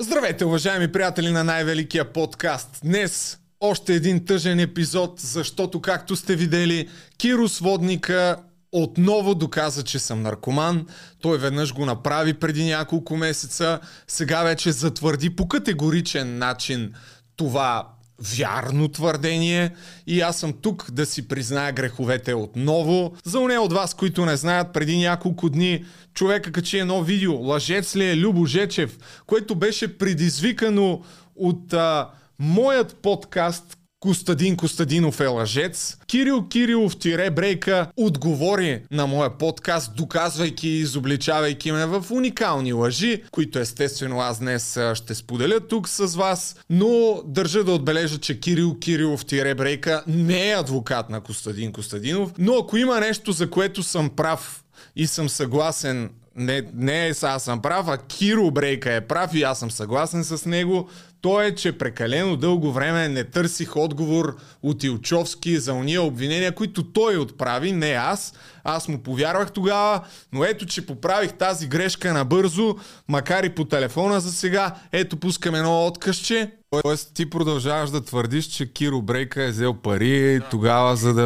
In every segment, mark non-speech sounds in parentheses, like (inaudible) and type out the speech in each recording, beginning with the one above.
Здравейте, уважаеми приятели на най-великия подкаст. Днес още един тъжен епизод, защото, както сте видели, Киро Сводника отново доказа, че съм наркоман. Той веднъж го направи преди няколко месеца. Сега вече затвърди по категоричен начин това вярно твърдение и аз съм тук да си призная греховете отново. За уне от вас, които не знаят, преди няколко дни човека качи едно видео, лъжец ли е Любо Жечев, което беше предизвикано от а, моят подкаст, Костадин Костадинов е лъжец. Кирил Кирилов тире брейка отговори на моя подкаст, доказвайки и изобличавайки ме в уникални лъжи, които естествено аз днес ще споделя тук с вас, но държа да отбележа, че Кирил Кирилов тире брейка не е адвокат на Костадин Костадинов, но ако има нещо, за което съм прав и съм съгласен не, не е аз съм прав, а Киро Брейка е прав и аз съм съгласен с него. То е, че прекалено дълго време не търсих отговор от Илчовски за уния обвинения, които той отправи, не аз. Аз му повярвах тогава, но ето, че поправих тази грешка набързо, макар и по телефона за сега. Ето, пускам едно откъсче. Тоест, ти продължаваш да твърдиш, че Киро Брейка е взел пари тогава, за да...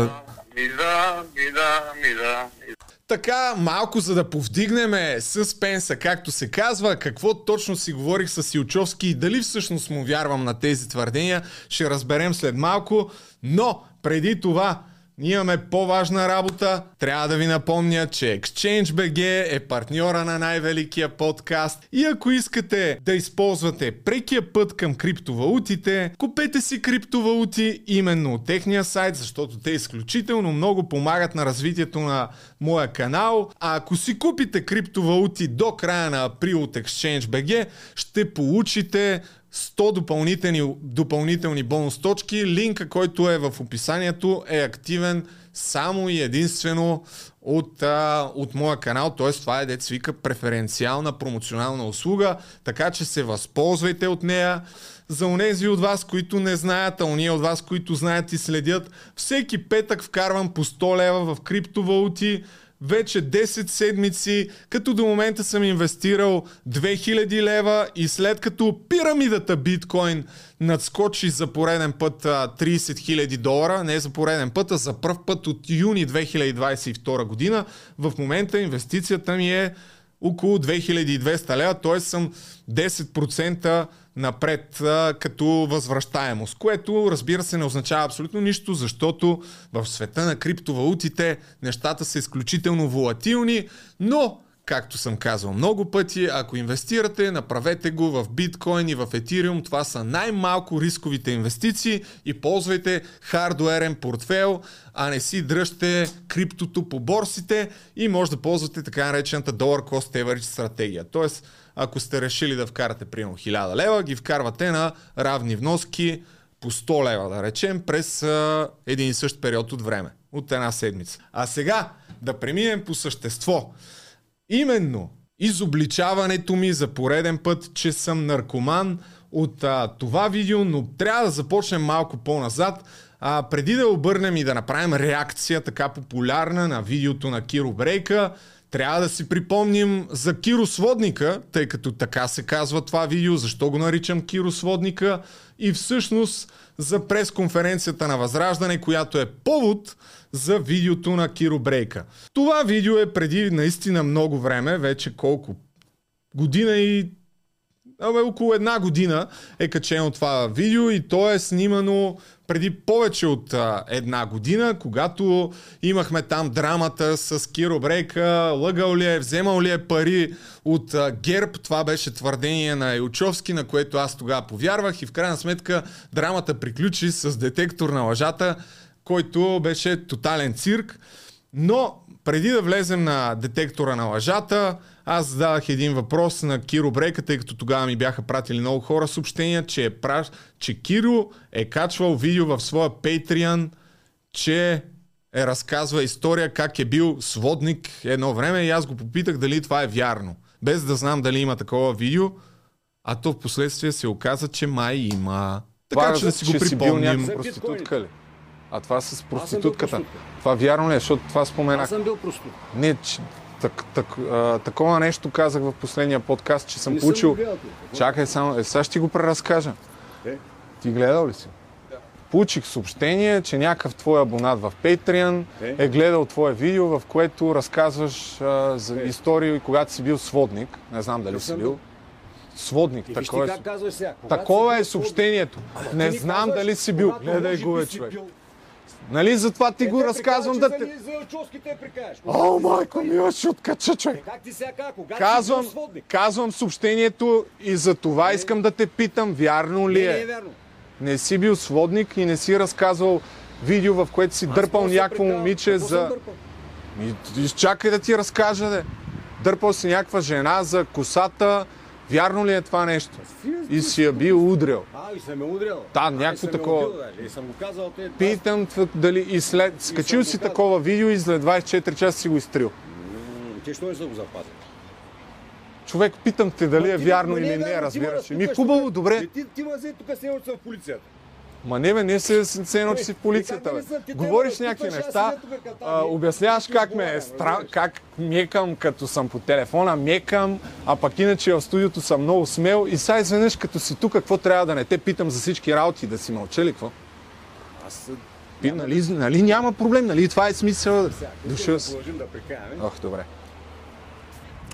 Ми да, ми да, ми да. Така, малко за да повдигнем съспенса, както се казва, какво точно си говорих с Илчовски и дали всъщност му вярвам на тези твърдения, ще разберем след малко. Но, преди това, ние имаме по-важна работа. Трябва да ви напомня, че ExchangeBG е партньора на най-великия подкаст и ако искате да използвате прекия път към криптовалутите, купете си криптовалути именно от техния сайт, защото те изключително много помагат на развитието на моя канал. А ако си купите криптовалути до края на април от ExchangeBG, ще получите 100 допълнителни, допълнителни бонус точки. Линка, който е в описанието, е активен само и единствено от, а, от моя канал, т.е. това е дец вика преференциална промоционална услуга, така че се възползвайте от нея. За онези от вас, които не знаят, а уния от вас, които знаят и следят, всеки петък вкарвам по 100 лева в криптовалути, вече 10 седмици, като до момента съм инвестирал 2000 лева и след като пирамидата биткоин надскочи за пореден път 30 000 долара, не за пореден път, а за първ път от юни 2022 година, в момента инвестицията ми е около 2200 лева, т.е. съм 10% напред а, като възвръщаемост, което разбира се не означава абсолютно нищо, защото в света на криптовалутите нещата са изключително волатилни, но Както съм казвал много пъти, ако инвестирате, направете го в биткоин и в етириум. Това са най-малко рисковите инвестиции и ползвайте хардуерен портфел, а не си дръжте криптото по борсите и може да ползвате така наречената Dollar Cost Average стратегия. Тоест, ако сте решили да вкарате примерно 1000 лева, ги вкарвате на равни вноски по 100 лева, да речем, през а, един и същ период от време, от една седмица. А сега да преминем по същество. Именно изобличаването ми за пореден път, че съм наркоман от а, това видео, но трябва да започнем малко по-назад. А, преди да обърнем и да направим реакция така популярна на видеото на Киро Брейка, трябва да си припомним за Киро Сводника, тъй като така се казва това видео, защо го наричам Киро Сводника и всъщност за пресконференцията на Възраждане, която е повод за видеото на Киро Брейка. Това видео е преди наистина много време, вече колко година и Около една година е качено това видео и то е снимано преди повече от а, една година, когато имахме там драмата с Киро Брейка, лъгал ли е, вземал ли е пари от а, ГЕРБ. Това беше твърдение на Илчовски, на което аз тогава повярвах и в крайна сметка драмата приключи с детектор на лъжата, който беше тотален цирк. Но преди да влезем на детектора на лъжата, аз зададах един въпрос на Киро Брейка, тъй като тогава ми бяха пратили много хора съобщения, че, е праш... че Киро е качвал видео в своя Patreon, че е разказва история как е бил сводник едно време и аз го попитах дали това е вярно. Без да знам дали има такова видео, а то в последствие се оказа, че май има. Така Това, че да си го че си бил припомним. някаква проститутка ли? А това с проститутката. Това вярно ли е? Защото това споменах. Аз съм бил проститут. Не, че так, так, а, такова нещо казах в последния подкаст, че съм Не получил... съм гледал. Чакай само, е, сега ще ти го преразкажа. Е? Ти гледал ли си? Получих съобщение, че някакъв твой абонат в Patreon Е? е гледал твое видео, в което разказваш а, за Е. истории, когато си бил сводник. Не знам дали Не си съм бил. бил. Сводник, И такова е. сега. Такова си е съобщението. Не знам казваш, дали си бил. Гледай го, човек. бил. Нали затова ти Е, го разказвам прикажа, да те... Те прикажеш. О, майко ми, ще откача, човек. Е, Как ти сега Казвам, казвам съобщението и за това искам да те питам, вярно ли Не, не е е? вярно. Не си бил сводник и не си разказвал видео, в което си дърпал някакво момиче прикажа. За... изчакай да ти разкажа, де. Дърпал си някаква жена за косата. Вярно ли е това нещо? И си я бил удрял. А, и съм ме удрял. Да, А, и някакво такова. И съм го казал, те... Питам дали и след... Скачил си такова видео и след 24 часа си го изтрил. Те що не са го запазили? Човек, питам те дали Ма е ти- вярно ма или е не, вярно, ти ме разбираш. Ми разпитваш хубаво, тук. добре. Е, Ти, ти ма взе тук се съм в полицията. Ма не бе, не се се едно, че си в полицията, Е, бе. как да не съм? Ти Говориш те ме някакви разпитваш, неща, аз седя тук като а, тази. обясняваш Ти как ме е стра... как мекам, като съм по телефона, мекам, а пък иначе в студиото съм много смел и сега изведнъж като си тук, какво трябва да не те питам за всички работи, да си мълчали, какво? Аз Пи, нали, нали няма проблем, нали това е смисъл. Душа си. да прекараме. Ох, добре.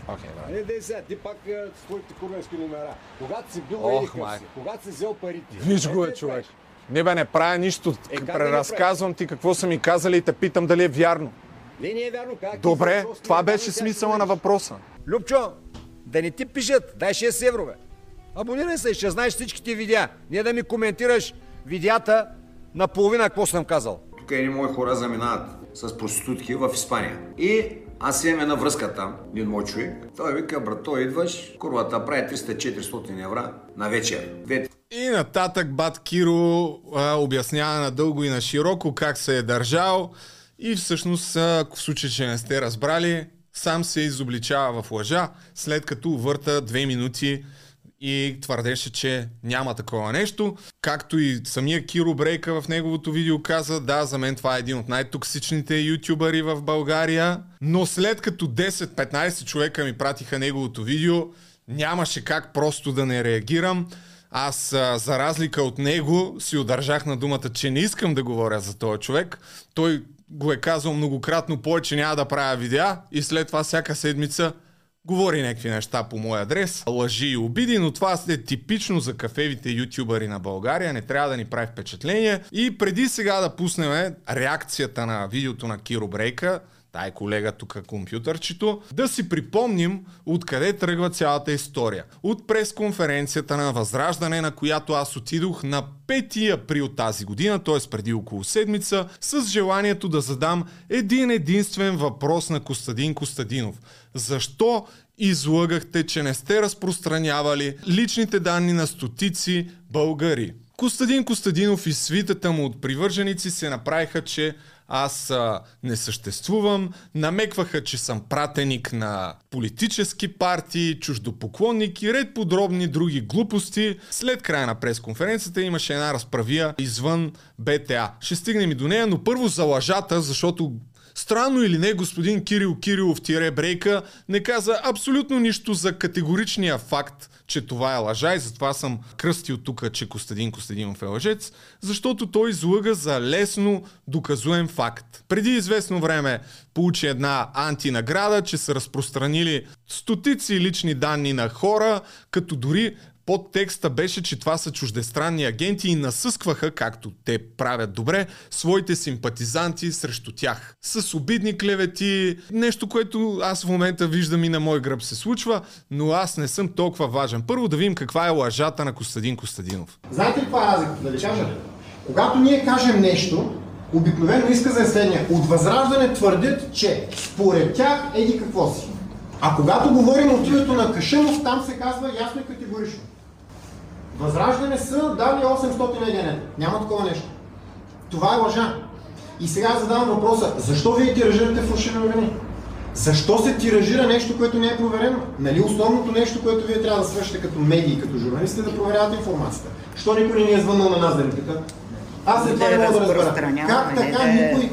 Окей, добре. Не, дей сега, ти пак а, с твоите курвенски номера. Когато си бил Ох, си, когато си взел парите. Виж е, го е, човек. правиш. Не бе, не правя нищо. Е, не Преразказвам ти какво са ми казали и те питам дали е вярно. Не, не е вярно. Как Добре, въпрос, това е беше смисъла на ти въпроса. Любчо, да не ти пишат, дай 6 евро, бе. Абонирай се и ще знаеш всичките видеа. Не да ми коментираш видеята на половина, какво съм казал. Тук едни мои хора заминават с проститутки в Испания. И аз имам една връзка там, един мой човек. Той вика, брат, той идваш, курвата прави 300-400 евра на вечер. И нататък бат Киро а, обяснява надълго и на широко как се е държал и всъщност, а, в случай, че не сте разбрали, сам се изобличава в лъжа, след като върта две минути и твърдеше, че няма такова нещо. Както и самия Киро Брейка в неговото видео каза, да, за мен това е един от най-токсичните ютубъри в България. Но след като 10-15 човека ми пратиха неговото видео, нямаше как просто да не реагирам. Аз, за разлика от него, си удържах на думата, че не искам да говоря за този човек. Той го е казал многократно повече, няма да правя видеа и след това всяка седмица говори някакви неща по мой адрес, лъжи и обиди, но това е типично за кафевите ютубъри на България, не трябва да ни прави впечатление. И преди сега да пуснем реакцията на видеото на Киро Брейка, тай колега тук компютърчето, да си припомним откъде тръгва цялата история. От пресконференцията на Възраждане, на която аз отидох на 5 април тази година, т.е. преди около седмица, с желанието да задам един единствен въпрос на Костадин Костадинов. Защо излъгахте, че не сте разпространявали личните данни на стотици българи? Костадин Костадинов и свитата му от привърженици се направиха, че аз а, не съществувам, намекваха, че съм пратеник на политически партии, чуждопоклонник и ред подробни други глупости. След края на пресконференцията имаше една разправия извън БТА. Ще стигнем и до нея, но първо за лъжата, защото Странно или не, господин Кирил Кирилов тире брейка не каза абсолютно нищо за категоричния факт, че това е лъжа и затова съм кръстил тук, че Костадин Костадинов е лъжец, защото той излъга за лесно доказуем факт. Преди известно време получи една антинаграда, че са разпространили стотици лични данни на хора, като дори под текста беше, че това са чуждестранни агенти и насъскваха, както те правят добре, своите симпатизанти срещу тях. С обидни клевети, нещо, което аз в момента виждам и на мой гръб се случва, но аз не съм толкова важен. Първо да видим каква е лъжата на Костадин Костадинов. Знаете ли каква е разликата, да ви кажа? Когато ние кажем нещо, обикновено изказа е следния. От Възраждане твърдят, че според тях еди какво си. А когато говорим от името на Кашъмов, там се казва ясно и категорично. Възраждане са дали 800 егенета. Няма такова нещо. Това е лъжа. И сега задавам въпроса, защо вие тиражирате фалшиви новини? Защо се тиражира нещо, което не е проверено? Нали основното нещо, което вие трябва да свършите като медии, като журналисти, е да проверявате информацията. Що никой не ни е звъннал на нас да ни пита? Аз след това не Да мога да разбера. Как така никой...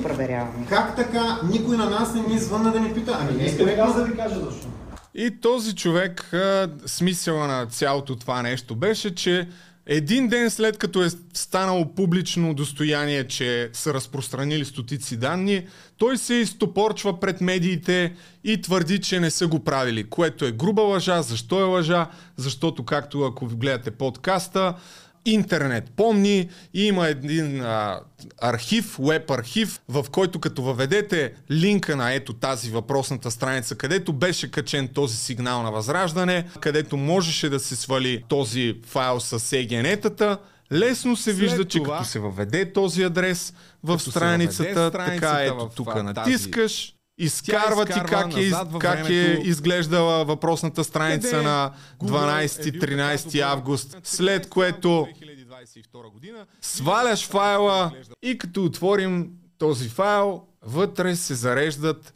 Как така никой на нас не ни звънна да ни пита? Ами не Искам искаме и аз да ви кажа защо. И този човек, смисъла на цялото това нещо беше, че един ден след като е станало публично достояние, че са разпространили стотици данни, той се изтопорчва пред медиите и твърди, че не са го правили, което е груба лъжа. Защо е лъжа? Защото, както ако гледате подкаста, интернет. Помни има един а, архив, веб архив, в който като въведете линка на ето тази въпросната страница, където беше качен този сигнал на възраждане, където можеше да се свали този файл с EGNet-ата, лесно се След вижда, че това, като се въведе този адрес в страницата, въведе така страницата ето тук натискаш, изкарва ти как е, как е изглеждала въпросната страница Къде на Google е 12-13 бил август, след което 2022 година. сваляш файла и като отворим този файл, вътре се зареждат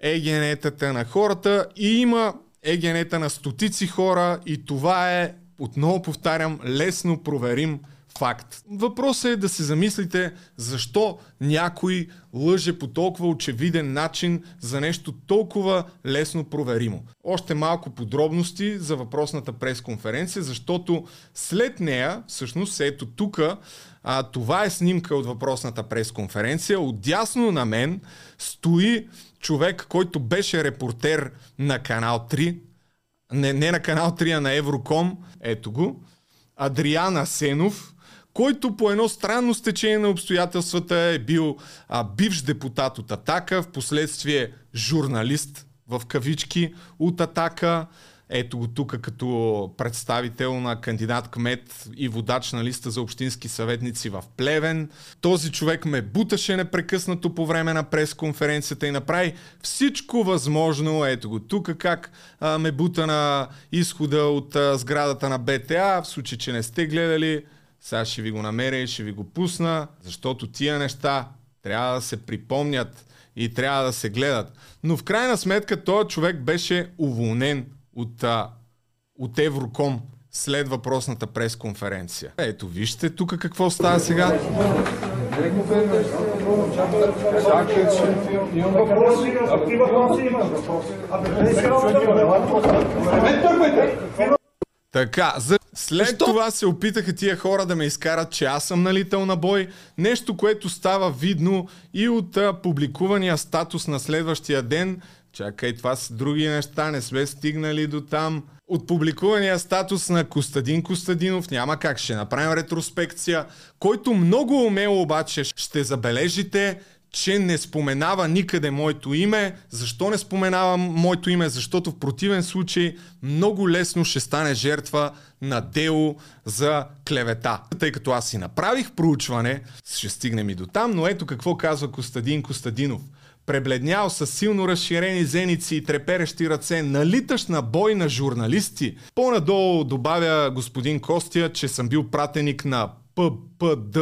егенетата на хората и има егенета на стотици хора и това е, отново повтарям, лесно проверим факт. Въпросът е да се замислите защо някой лъже по толкова очевиден начин за нещо толкова лесно проверимо. Още малко подробности за въпросната пресконференция, защото след нея, всъщност ето тук, а, това е снимка от въпросната пресконференция. Отдясно на мен стои човек, който беше репортер на канал 3, не, не на канал 3, а на Евроком, ето го, Адриан Асенов, който по едно странно стечение на обстоятелствата е бил а, бивш депутат от Атака, в последствие журналист в кавички от Атака. Ето го тук като представител на кандидат кмет и водач на листа за общински съветници в Плевен. Този човек ме буташе непрекъснато по време на пресконференцията и направи всичко възможно. Ето го тук как а, ме бута на изхода от а, сградата на БТА. В случай, че не сте гледали, сега ще ви го намеря и ще ви го пусна, защото тия неща трябва да се припомнят и трябва да се гледат. Но в крайна сметка този човек беше уволнен от, а, от Евроком след въпросната пресконференция. Ето, вижте тук какво става сега. Имам въпроси. А ти въпроси имаш въпроси. Така, за... след това се опитаха тия хора да ме изкарат, че аз съм налител на бой. Нещо, което става видно и от а, публикувания статус на следващия ден. Чакай, това са други неща, не сме стигнали до там. От публикувания статус на Костадин Костадинов няма как, ще направим ретроспекция, който много умело обаче ще забележите, че не споменава никъде моето име. Защо не споменавам моето име? Защото в противен случай много лесно ще стане жертва на дело за клевета. Тъй като аз си направих проучване, ще стигнем и до там, но ето какво казва Костадин Костадинов. Пребледнял с силно разширени зеници и треперещи ръце, налиташ на бой на журналисти. По-надолу добавя господин Костя, че съм бил пратеник на ППД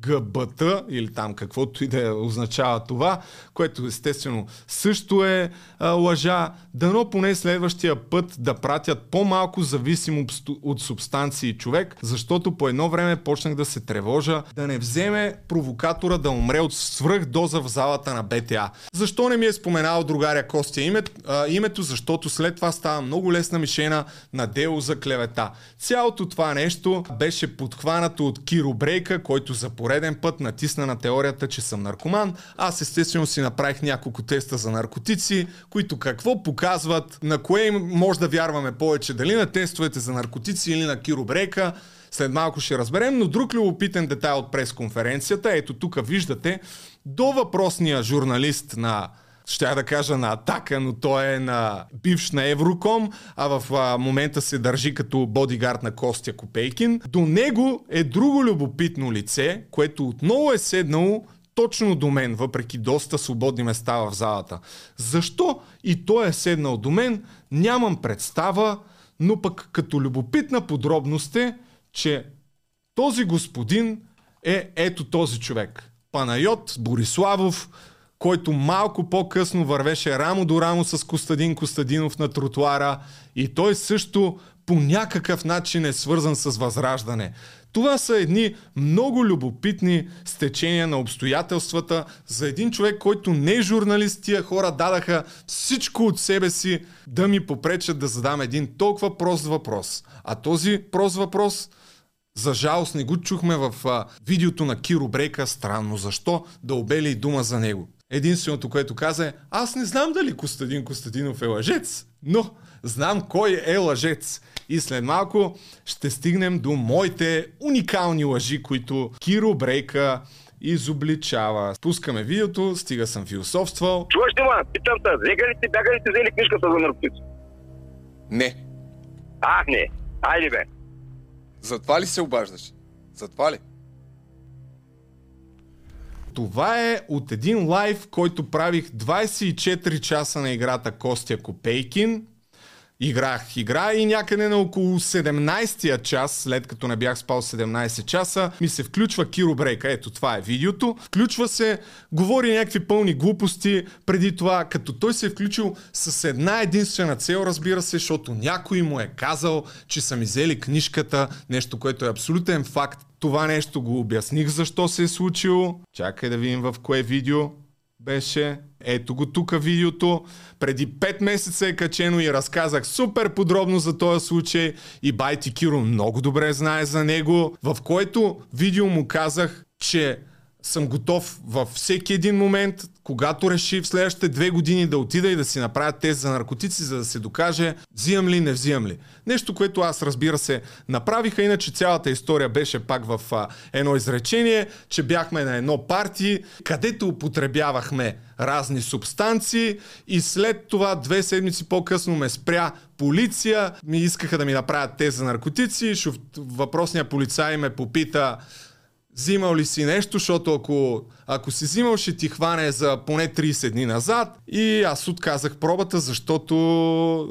ГБТ или там каквото и да означава това, което естествено също е а, лъжа, дано поне следващия път да пратят по-малко зависим от субстанции човек, защото по едно време почнах да се тревожа да не вземе провокатора да умре от свръхдоза в залата на БТА. Защо не ми е споменал другаря Костя името, а, името? Защото след това става много лесна мишена на дело за клевета. Цялото това нещо беше подхванато от Киро Брейка, който за пореден път натисна на теорията, че съм наркоман. Аз естествено си направих няколко теста за наркотици, които какво показват, на кое може да вярваме повече, дали на тестовете за наркотици или на Киро Брейка. След малко ще разберем, но друг любопитен детайл от пресконференцията, ето тук виждате, до въпросния журналист на ще да кажа на атака, но той е на бивш на Евроком, а в а, момента се държи като бодигард на Костя Копейкин. До него е друго любопитно лице, което отново е седнало точно до мен, въпреки доста свободни места в залата. Защо и той е седнал до мен, нямам представа, но пък като любопитна подробност е, че този господин е ето този човек. Панайот Бориславов, който малко по-късно вървеше рамо до рамо с Костадин Костадинов на тротуара и той също по някакъв начин е свързан с възраждане. Това са едни много любопитни стечения на обстоятелствата за един човек, който не е журналист. Тия хора дадаха всичко от себе си да ми попречат да задам един толкова прост въпрос. А този прост въпрос за жалост не го чухме в а, видеото на Киро Брейка. Странно, защо да обели дума за него? Единственото, което каза е, аз не знам дали Костадин Костадинов е лъжец, но знам кой е лъжец. И след малко ще стигнем до моите уникални лъжи, които Киро Брейка изобличава. Пускаме видеото, стига съм философствал. Чуваш ли, ма? Питам те, взега ли ти, бяга ли ти взели книжката за наркотици? Не. Ах, не. Айде бе. Затова ли се обаждаш? Затова ли? Това е от един лайв, който правих 24 часа на играта Костя Копейкин. Играх игра и някъде на около 17-я час, след като не бях спал 17 часа, ми се включва Киро Брейка. Ето това е видеото. Включва се, говори някакви пълни глупости преди това, като той се е включил с една единствена цел, разбира се, защото някой му е казал, че са ми взели книжката, нещо, което е абсолютен факт. Това нещо го обясних защо се е случило. Чакай да видим в кое видео беше. Ето го тук видеото. Преди 5 месеца е качено и разказах супер подробно за този случай и Байти Киро много добре знае за него, в което видео му казах, че съм готов във всеки един момент, когато реши в следващите две години да отида и да си направя тест за наркотици, за да се докаже взимам ли, не взимам ли. Нещо, което аз разбира се направиха, иначе цялата история беше пак в а, едно изречение, че бяхме на едно парти, където употребявахме разни субстанции и след това две седмици по-късно ме спря полиция, ми искаха да ми направят тест за наркотици, въпросният полицай ме попита взимал ли си нещо, защото ако, ако си взимал, ще ти хване за поне 30 дни назад. И аз отказах пробата, защото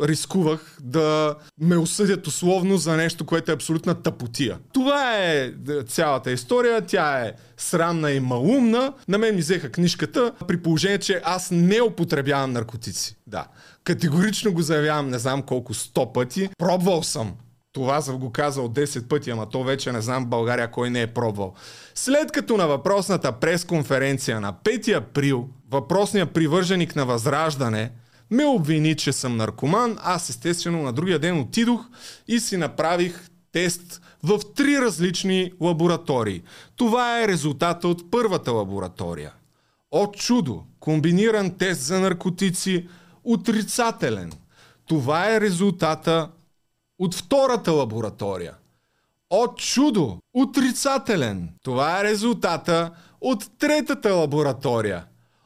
рискувах да ме осъдят условно за нещо, което е абсолютна тъпотия. Това е цялата история. Тя е срамна и малумна. На мен ми взеха книжката, при положение, че аз не употребявам наркотици. Да. Категорично го заявявам, не знам колко, 100 пъти. Пробвал съм. Това съм го казал 10 пъти, ама то вече не знам България кой не е пробвал. След като на въпросната пресконференция на 5 април въпросният привърженик на Възраждане ме обвини, че съм наркоман, аз естествено на другия ден отидох и си направих тест в три различни лаборатории. Това е резултата от първата лаборатория. От чудо, комбиниран тест за наркотици, отрицателен. Това е резултата от втората лаборатория. От чудо! Отрицателен! Това е резултата от третата лаборатория.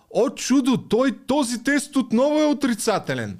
От чудо! Той този тест отново е отрицателен.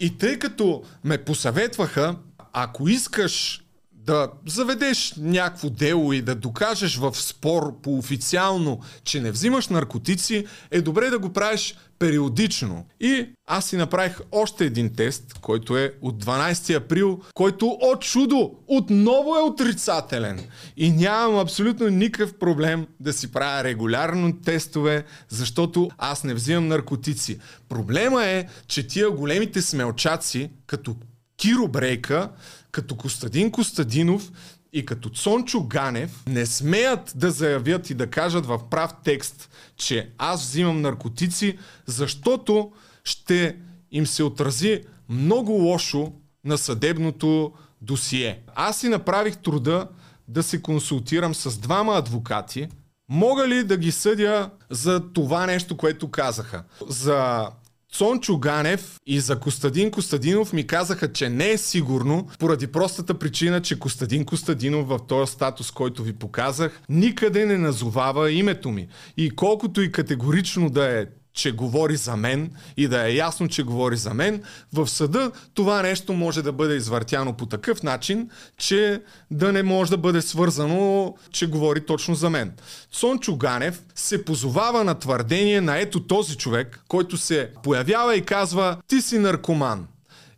И тъй като ме посъветваха, ако искаш да заведеш някакво дело и да докажеш в спор по официално, че не взимаш наркотици, е добре да го правиш периодично. И аз си направих още един тест, който е от 12 април, който от чудо отново е отрицателен. И нямам абсолютно никакъв проблем да си правя регулярно тестове, защото аз не взимам наркотици. Проблема е, че тия големите смелчаци, като Киро Брейка, като Костадин Костадинов и като Цончо Ганев не смеят да заявят и да кажат в прав текст, че аз взимам наркотици, защото ще им се отрази много лошо на съдебното досие. Аз си направих труда да се консултирам с двама адвокати. Мога ли да ги съдя за това нещо, което казаха? За Цончо Ганев и за Костадин Костадинов ми казаха, че не е сигурно, поради простата причина, че Костадин Костадинов в този статус, който ви показах, никъде не назовава името ми. И колкото и категорично да е че говори за мен и да е ясно, че говори за мен, в съда това нещо може да бъде извъртяно по такъв начин, че да не може да бъде свързано, че говори точно за мен. Сончо Ганев се позовава на твърдение на ето този човек, който се появява и казва ти си наркоман.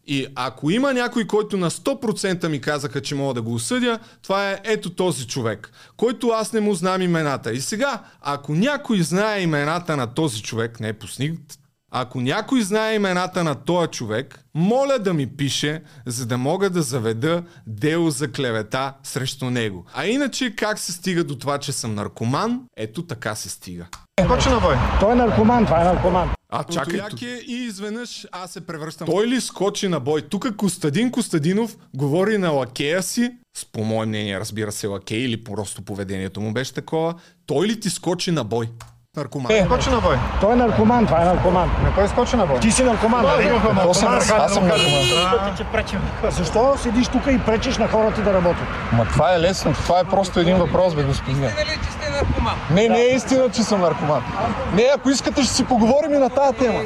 И ако има някой, който на 100% ми казаха, че мога да го осъдя, това е ето този човек, който аз не му знам имената. И сега, ако някой знае имената на този човек, не е пусни, ако някой знае имената на този човек, моля да ми пише, за да мога да заведа дело за клевета срещу него. А иначе как се стига до това, че съм наркоман? Ето така се стига. Скочи на бой. Той е наркоман, това е наркоман. А чакай, е, и изведнъж аз се превръщам. Той ли скочи на бой? Тук Костадин Костадинов говори на лакея си, с по мое мнение, разбира се, лакей или просто поведението му беше такова. Той ли ти скочи на бой? Наркоман. Е, скочи на бой. Той е наркоман, това е наркоман. Не кой скочи на бой. Ти си наркоман, нали? То съм наркоман. Аз съм наркоман. Защо седиш тук и пречиш на хората да работят? Ма това е лесно. Това е просто един въпрос, бе, господин. Истина ли, че сте наркоман? Не, не е истина, че съм наркоман. Не, ако искате, ще си поговорим и на тази тема.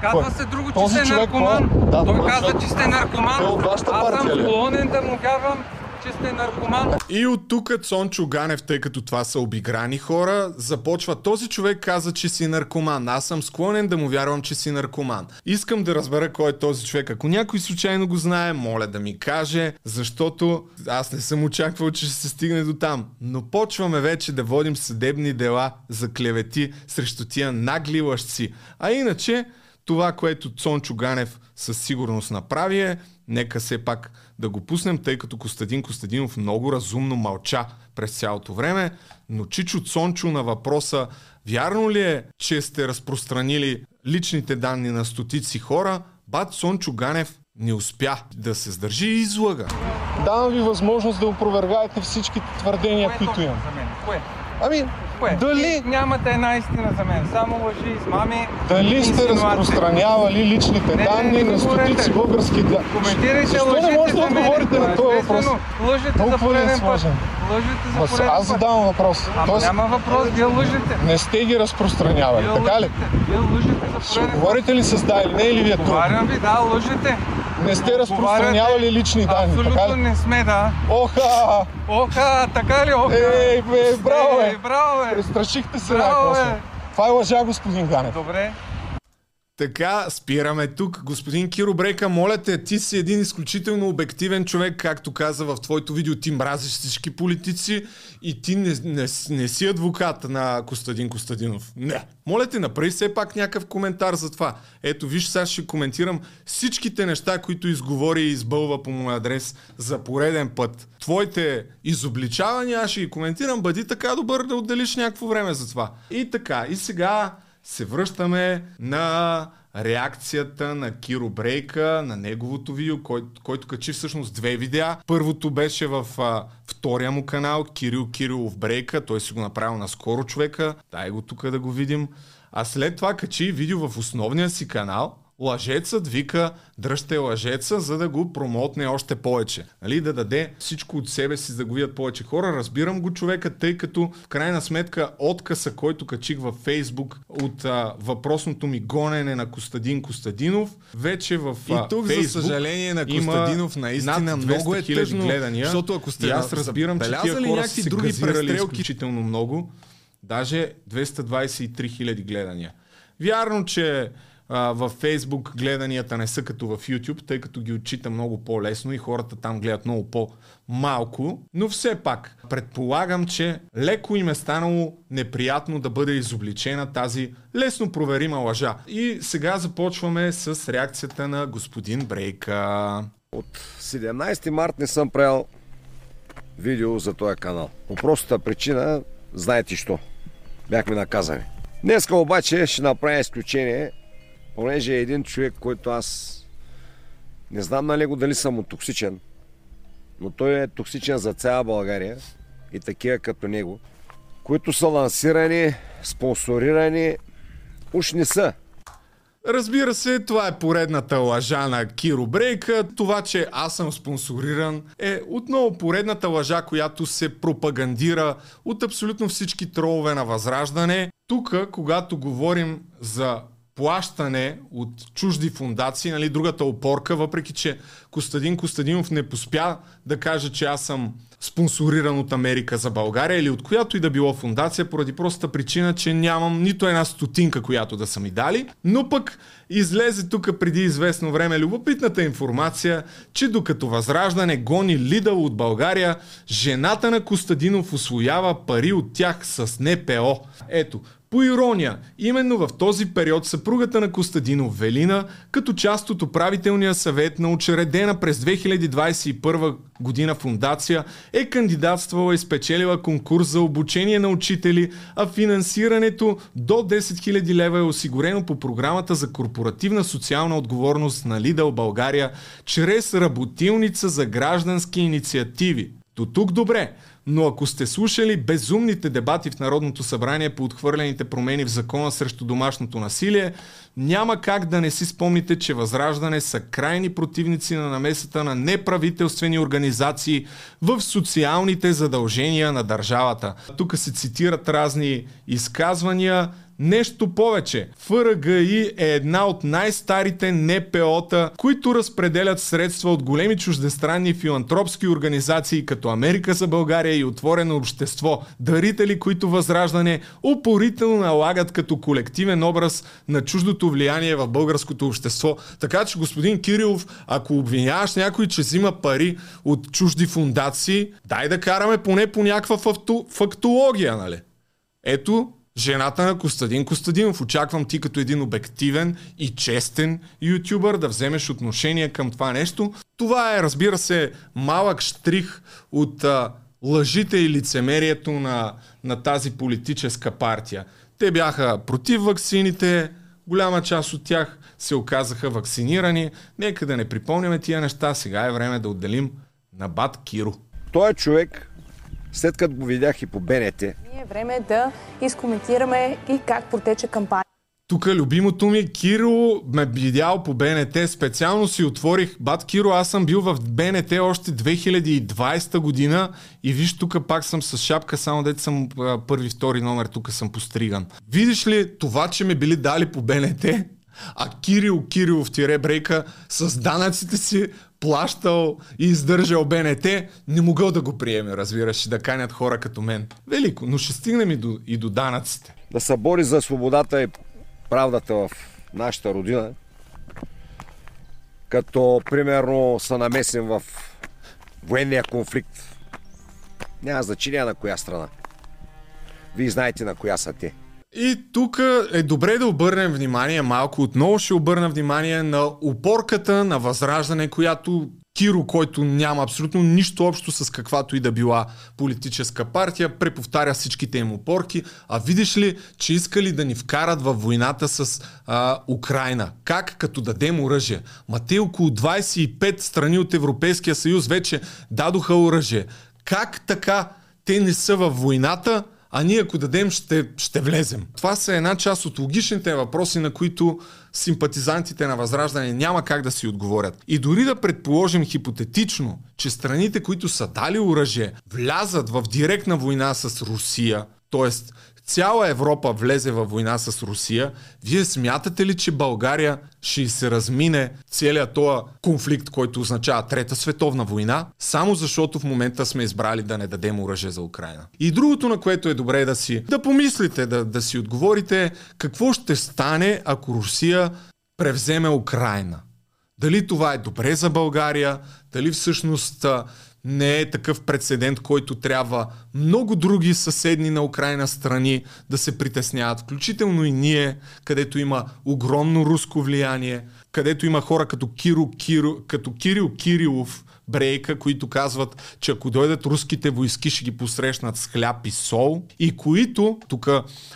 Казва се друго, че сте наркоман. е? Той това казва, че сте наркоман. Той вашата Аз съм е? склонен да му вярвам, че сте наркоман. И от тук Цончо Ганев, тъй като това са обиграни хора, започва този човек каза, че си наркоман. Аз съм склонен да му вярвам, че си наркоман. Искам да разбера кой е този човек. Ако някой случайно го знае, моля да ми каже, защото аз не съм очаквал, че ще се стигне до там. Но почваме вече да водим съдебни дела за клевети срещу тия нагли лъжци. А иначе, това, което Цончо Ганев със сигурност направи е, нека все пак да го пуснем, тъй като Костадин Костадинов много разумно мълча през цялото време, но Чичо Цончо на въпроса вярно ли е, че сте разпространили личните данни на стотици хора, бат Цончо Ганев не успя да се сдържи и излага. Давам ви възможност да опровергаете всички твърдения, които имам. За Кое? дали, Нямате една истина за мен. Само лъжи, измами, дали сте разпространявали личните Не, не, данни не ми на стотици български да. Коментирайте Защо не лъжите може да отговорите на този въпрос? Лъжете за е пореден път. Лъжете за пореден аз път. задавам въпрос. Ама Тоест, няма въпрос, вие лъжете. не сте ги разпространявали, Вие така ли? Вие лъжете за пореден път. говорите ли с да или не или ви е трудно? Говорям ви, да, лъжете. Не сте разпространявали лични данни, така Абсолютно ли? не сме, да. Оха! Оха, така ли, оха? Ей, бе, браво! Ей, браво, бе. Престрашихте се Браво, бе. Това е лъжа, господин Ганев. Добре. Така, спираме тук. Господин Киро Брейка, моля те, ти си един изключително обективен човек, както каза в твоето видео, ти мразиш всички политици и ти не, не, не си адвокат на Костадин Костадинов. Не. Моля те, направи все пак някакъв коментар за това. Ето, виж, сега ще коментирам всичките неща, които изговори и избълва по мой адрес за пореден път. Твоите изобличавания аз ще ги коментирам. Бъди така добър да отделиш някакво време за това. И така, и сега се връщаме на реакцията на Киро Брейка, на неговото видео, кой, който качи всъщност две видеа. Първото беше в а, втория му канал, Кирил Кирилов Брейка, той си го направил наскоро човека, дай го тук да го видим. А след това качи видео в основния си канал, Лъжецът вика, дръжте лъжеца, за да го промотне още повече. Нали, да даде всичко от себе си, за да го видят повече хора. Разбирам го човека, тъй като в крайна сметка отказа, който качих във Фейсбук от а, въпросното ми гонене на Костадин Костадинов, вече в а, И тук, за Фейсбук съжаление на Костадинов, наистина много е 200 000 тъжно, гледания. защото ако сте и аз разбирам, че тия хора са се други изключително много. Даже 223 хиляди гледания. Вярно, че а, във Facebook гледанията не са като в YouTube, тъй като ги отчита много по-лесно и хората там гледат много по-малко. Но все пак, предполагам, че леко им е станало неприятно да бъде изобличена тази лесно проверима лъжа. И сега започваме с реакцията на господин Брейка. От 17 март не съм правил видео за този канал. По простата причина, знаете що. Бяхме наказани. Днеска обаче ще направя изключение, понеже е един човек, който аз не знам на него дали съм токсичен, но той е токсичен за цяла България и такива като него, които са лансирани, спонсорирани, уж не са. Разбира се, това е поредната лъжа на Киро Брейка. Това, че аз съм спонсориран е отново поредната лъжа, която се пропагандира от абсолютно всички тролове на Възраждане. Тук, когато говорим за плащане от чужди фундации, нали, другата опорка, въпреки че Костадин Костадинов не поспя да каже, че аз съм спонсориран от Америка за България или от която и да било фундация, поради простата причина, че нямам нито една стотинка, която да са ми дали. Но пък излезе тук преди известно време любопитната информация, че докато Възраждане гони Лидъл от България, жената на Костадинов освоява пари от тях с НПО. Ето, по ирония, именно в този период съпругата на Костадинов Велина, като част от управителния съвет на учредена през 2021 година фундация, е кандидатствала и спечелила конкурс за обучение на учители, а финансирането до 10 000 лева е осигурено по програмата за корпоративна социална отговорност на Лидъл България чрез работилница за граждански инициативи. До тук добре, но ако сте слушали безумните дебати в Народното събрание по отхвърлените промени в закона срещу домашното насилие, няма как да не си спомните, че Възраждане са крайни противници на намесата на неправителствени организации в социалните задължения на държавата. Тук се цитират разни изказвания, Нещо повече, ФРГИ е една от най-старите НПО-та, които разпределят средства от големи чуждестранни филантропски организации като Америка за България и Отворено общество, дарители, които възраждане упорително налагат като колективен образ на чуждото влияние в българското общество. Така че, господин Кирилов, ако обвиняваш някой, че взима пари от чужди фундации, дай да караме поне по някаква фактология, нали? Ето, жената на Костадин Костадинов. Очаквам ти като един обективен и честен ютубър да вземеш отношение към това нещо. Това е, разбира се, малък штрих от а, лъжите и лицемерието на, на тази политическа партия. Те бяха против ваксините, голяма част от тях се оказаха вакцинирани. Нека да не припомняме тия неща, сега е време да отделим на Бат Киро. Той е човек, след като го видях и по БНТ. Ние е време да изкоментираме и как протече кампания. Тук любимото ми, Киро ме видял по БНТ, специално си отворих, бат Киро, аз съм бил в БНТ още 2020 година и виж тук пак съм с шапка, само дете съм първи, втори номер, тук съм постриган. Видиш ли това, че ме били дали по БНТ, а Кирил Кирилов тире брейка с данъците си плащал и издържал БНТ, не могъл да го приеме, разбираш, да канят хора като мен. Велико, но ще стигнем и до, и до данъците. Да се бори за свободата и правдата в нашата родина, като примерно са намесен в военния конфликт. Няма значение на коя страна. Вие знаете на коя са те. И тук е добре да обърнем внимание малко. Отново ще обърна внимание на упорката на възраждане, която Киро, който няма абсолютно нищо общо с каквато и да била политическа партия, преповтаря всичките им опорки. А видиш ли, че искали да ни вкарат във войната с а, Украина? Как? Като дадем оръжие. Ма те около 25 страни от Европейския съюз вече дадоха оръжие. Как така те не са във войната, а ние ако дадем ще, ще влезем. Това са една част от логичните въпроси, на които симпатизантите на Възраждане няма как да си отговорят. И дори да предположим хипотетично, че страните, които са дали оръжие, влязат в директна война с Русия, т.е цяла Европа влезе във война с Русия, вие смятате ли, че България ще се размине целият този конфликт, който означава Трета световна война, само защото в момента сме избрали да не дадем оръжие за Украина? И другото, на което е добре да си да помислите, да, да си отговорите, какво ще стане, ако Русия превземе Украина? Дали това е добре за България? Дали всъщност не е такъв прецедент, който трябва много други съседни на Украина страни да се притесняват, включително и ние, където има огромно руско влияние, където има хора като, Киро, Киро, като Кирил Кирилов, Брейка, които казват, че ако дойдат руските войски, ще ги посрещнат с хляб и сол, и които, тук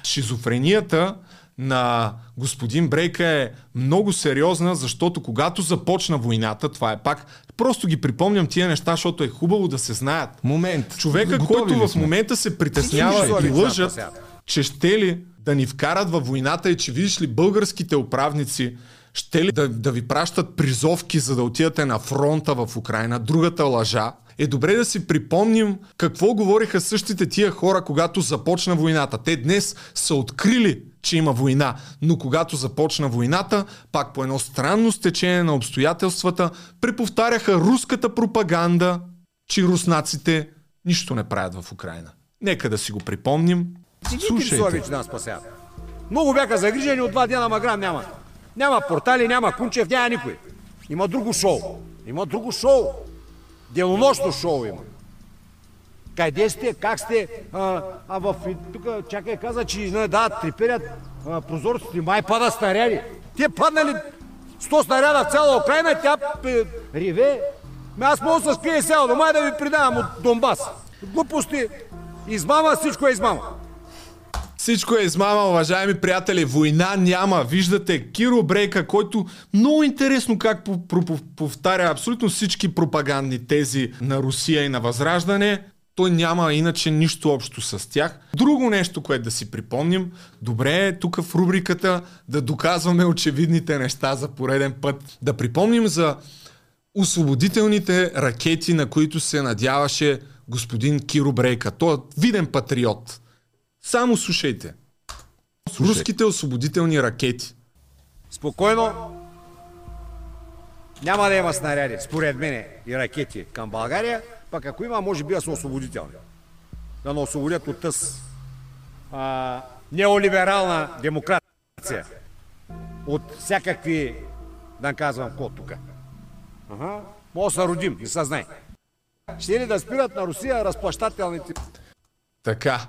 шизофренията на господин Брейка е много сериозна, защото когато започна войната, това е пак, просто ги припомням тия неща, защото е хубаво да се знаят. Момент. Човека, който в момента се притеснява и лъжат, че ще ли да ни вкарат във войната и че видиш ли българските управници Ще ли да, да ви пращат призовки, за да отидете на фронта в Украина? Другата лъжа е добре да си припомним какво говориха същите тия хора, когато започна войната. Те днес са открили, че има война, но когато започна войната, пак по едно странно стечение на обстоятелствата, преповтаряха руската пропаганда, че руснаците нищо не правят в Украина. Нека да си го припомним. Слушайте. Нас спасяват. Много бяха загрижени от два дена, Маграм няма. Няма портали, няма Кунчев, няма никой. Има друго шоу. Има друго шоу. Денонощно шоу има. Къде сте? Как сте? А, а в... Тук, чакай, каза, че не да, треперят прозорците. Май пада снаряди. Те паднали 100 снаряда в цяла Украина, тя пе, реве. Ме аз мога спие сега, но май да ви предавам от Донбас. Глупости. Измама, всичко е измама. Всичко е измама, уважаеми приятели. Война няма. Виждате Киро Брейка, който много интересно как повтаря абсолютно всички пропагандни тези на Русия и на Възраждане. Той няма иначе нищо общо с тях. Друго нещо, което да си припомним, добре е тук в рубриката да доказваме очевидните неща за пореден път. Да припомним за освободителните ракети, на които се надяваше господин Киро Брейка. Той е виден патриот. Само слушайте. Слушай. Руските освободителни ракети. Спокойно. Няма да има снаряди, според мене, и ракети към България. Пък ако има, може би да са освободителни. Да не освободят от тъс а, неолиберална демокрация. От всякакви, да казвам, код тук. Ага. Може да се родим, не се. Ще ли да спират на Русия разплащателните... Така,